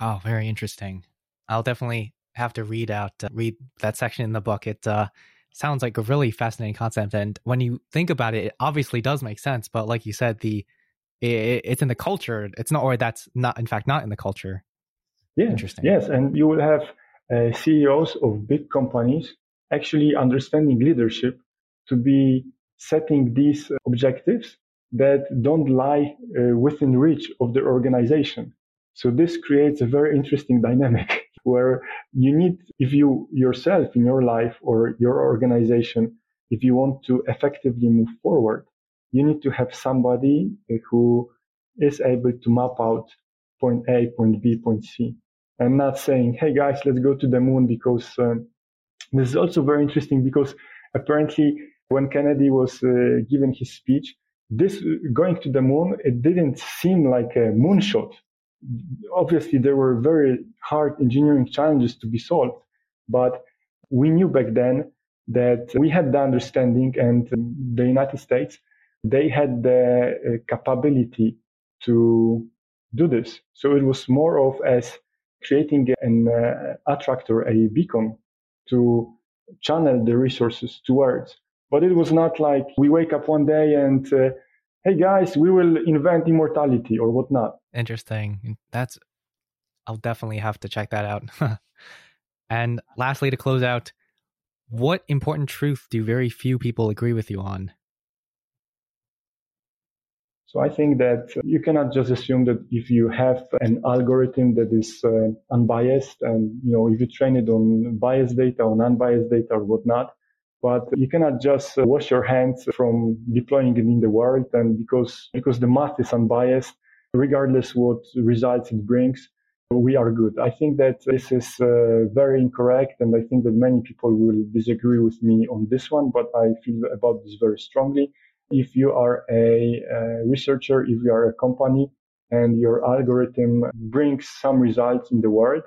Oh, very interesting. I'll definitely have to read out uh, read that section in the book. It uh, sounds like a really fascinating concept, and when you think about it, it obviously does make sense. But like you said, the it, it's in the culture. It's not, or that's not, in fact, not in the culture. Yeah, interesting. Yes, and you will have uh, CEOs of big companies actually understanding leadership to be setting these objectives that don't lie uh, within reach of the organization. So this creates a very interesting dynamic where you need, if you yourself in your life or your organization, if you want to effectively move forward, you need to have somebody who is able to map out point A, point B, point C, and not saying, "Hey guys, let's go to the moon," because um, this is also very interesting because apparently when Kennedy was uh, given his speech, this going to the moon, it didn't seem like a moonshot. Obviously, there were very hard engineering challenges to be solved, but we knew back then that we had the understanding and the United States, they had the uh, capability to do this. So it was more of as creating an uh, attractor, a beacon to channel the resources towards. But it was not like we wake up one day and, uh, hey guys, we will invent immortality or whatnot. Interesting. That's, I'll definitely have to check that out. and lastly, to close out, what important truth do very few people agree with you on? So I think that you cannot just assume that if you have an algorithm that is uh, unbiased and, you know, if you train it on biased data, on unbiased data or whatnot, but you cannot just uh, wash your hands from deploying it in the world. And because, because the math is unbiased, regardless what results it brings, we are good. I think that this is uh, very incorrect. And I think that many people will disagree with me on this one, but I feel about this very strongly if you are a, a researcher, if you are a company and your algorithm brings some results in the world,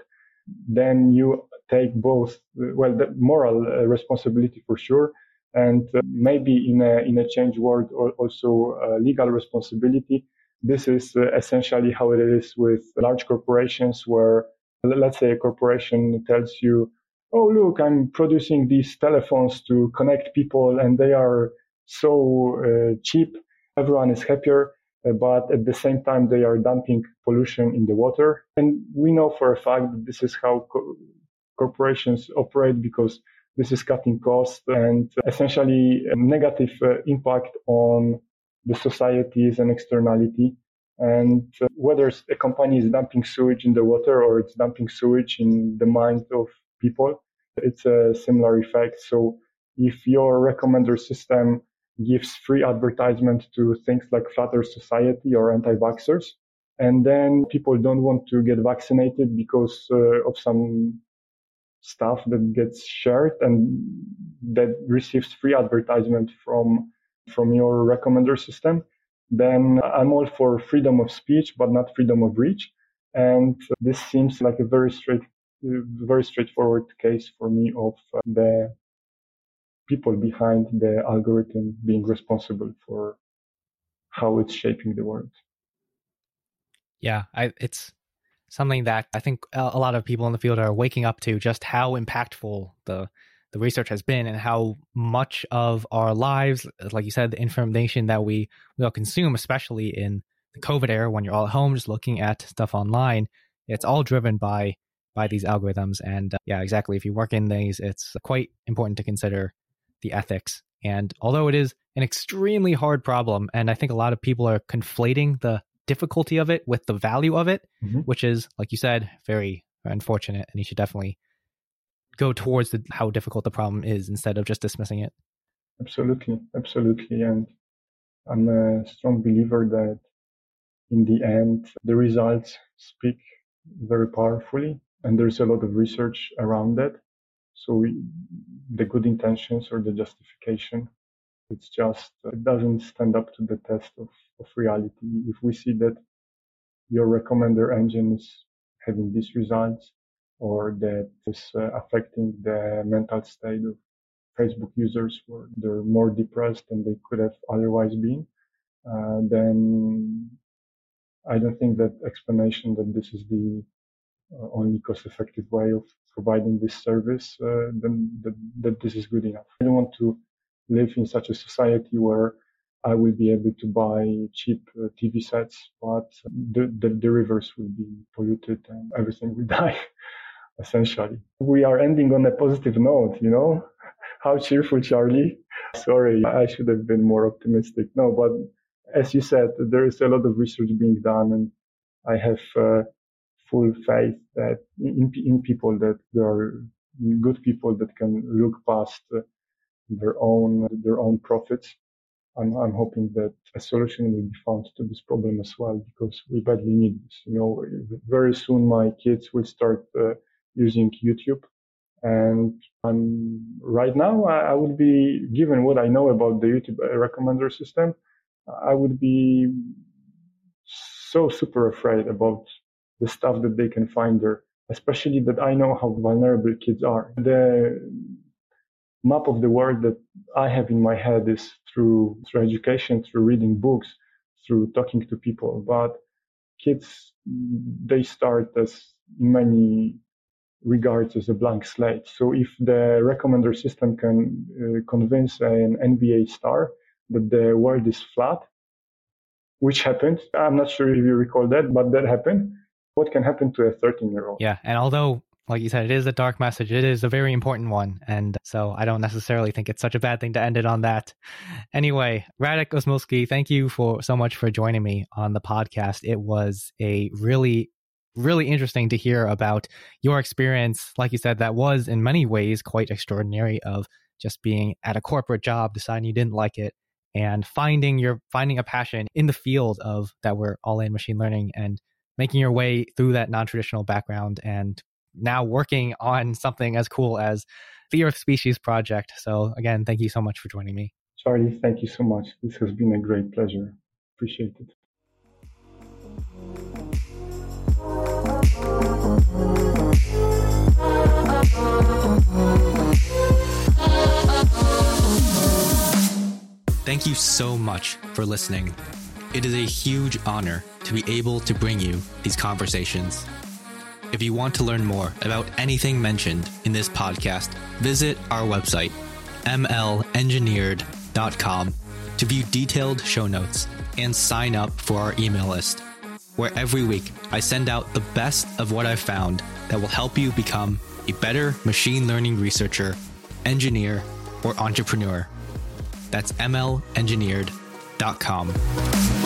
then you take both, well, the moral uh, responsibility for sure, and uh, maybe in a in a change world also uh, legal responsibility. This is essentially how it is with large corporations, where let's say a corporation tells you, "Oh, look, I'm producing these telephones to connect people, and they are so uh, cheap, everyone is happier. Uh, but at the same time, they are dumping pollution in the water. And we know for a fact that this is how co- corporations operate because this is cutting costs and essentially a negative uh, impact on the societies and externality. And uh, whether a company is dumping sewage in the water or it's dumping sewage in the mind of people, it's a similar effect. So if your recommender system gives free advertisement to things like Earth Society or anti-vaxxers. And then people don't want to get vaccinated because uh, of some stuff that gets shared and that receives free advertisement from, from your recommender system. Then I'm all for freedom of speech, but not freedom of reach. And this seems like a very straight, very straightforward case for me of uh, the people behind the algorithm being responsible for how it's shaping the world. Yeah, I, it's something that I think a lot of people in the field are waking up to just how impactful the the research has been and how much of our lives, like you said, the information that we we all consume, especially in the COVID era when you're all at home just looking at stuff online, it's all driven by by these algorithms. And uh, yeah, exactly. If you work in these, it's quite important to consider the ethics. And although it is an extremely hard problem, and I think a lot of people are conflating the difficulty of it with the value of it, mm-hmm. which is, like you said, very unfortunate. And you should definitely go towards the, how difficult the problem is instead of just dismissing it. Absolutely. Absolutely. And I'm a strong believer that in the end, the results speak very powerfully. And there's a lot of research around that. So we, the good intentions or the justification, it's just, it doesn't stand up to the test of, of reality. If we see that your recommender engine is having these results or that is uh, affecting the mental state of Facebook users where they're more depressed than they could have otherwise been, uh, then I don't think that explanation that this is the uh, only cost-effective way of providing this service, uh, then that, this is good enough. I don't want to live in such a society where I will be able to buy cheap uh, TV sets, but the, the, the rivers will be polluted and everything will die, essentially. We are ending on a positive note, you know? How cheerful, Charlie. Sorry, I should have been more optimistic. No, but as you said, there is a lot of research being done, and I have uh, full faith that in, in people that there are good people that can look past uh, their own their own profits. I'm, I'm hoping that a solution will be found to this problem as well because we badly need this. You know, very soon my kids will start uh, using YouTube and I'm, right now, I, I, would be, given what I know about the YouTube recommender system, I would be so super afraid about the stuff that they can find there, especially that I know how vulnerable kids are. The map of the world that I have in my head is through, through education, through reading books, through talking to people. But kids, they start as many regards as a blank slate. So if the recommender system can uh, convince an NBA star that the world is flat, which happened, I'm not sure if you recall that, but that happened. What can happen to a 13 year old? Yeah. And although, like you said, it is a dark message, it is a very important one. And so I don't necessarily think it's such a bad thing to end it on that. Anyway, Radek Osmulski, thank you for so much for joining me on the podcast. It was a really really interesting to hear about your experience. Like you said, that was in many ways quite extraordinary of just being at a corporate job, deciding you didn't like it and finding your finding a passion in the field of that we're all in machine learning and making your way through that non-traditional background and now working on something as cool as the Earth Species Project. So again, thank you so much for joining me. Charlie, thank you so much. This has been a great pleasure. Appreciate it. Thank you so much for listening. It is a huge honor to be able to bring you these conversations. If you want to learn more about anything mentioned in this podcast, visit our website, mlengineered.com, to view detailed show notes and sign up for our email list, where every week I send out the best of what I've found that will help you become a better machine learning researcher, engineer, or entrepreneur. That's mlengineered.com.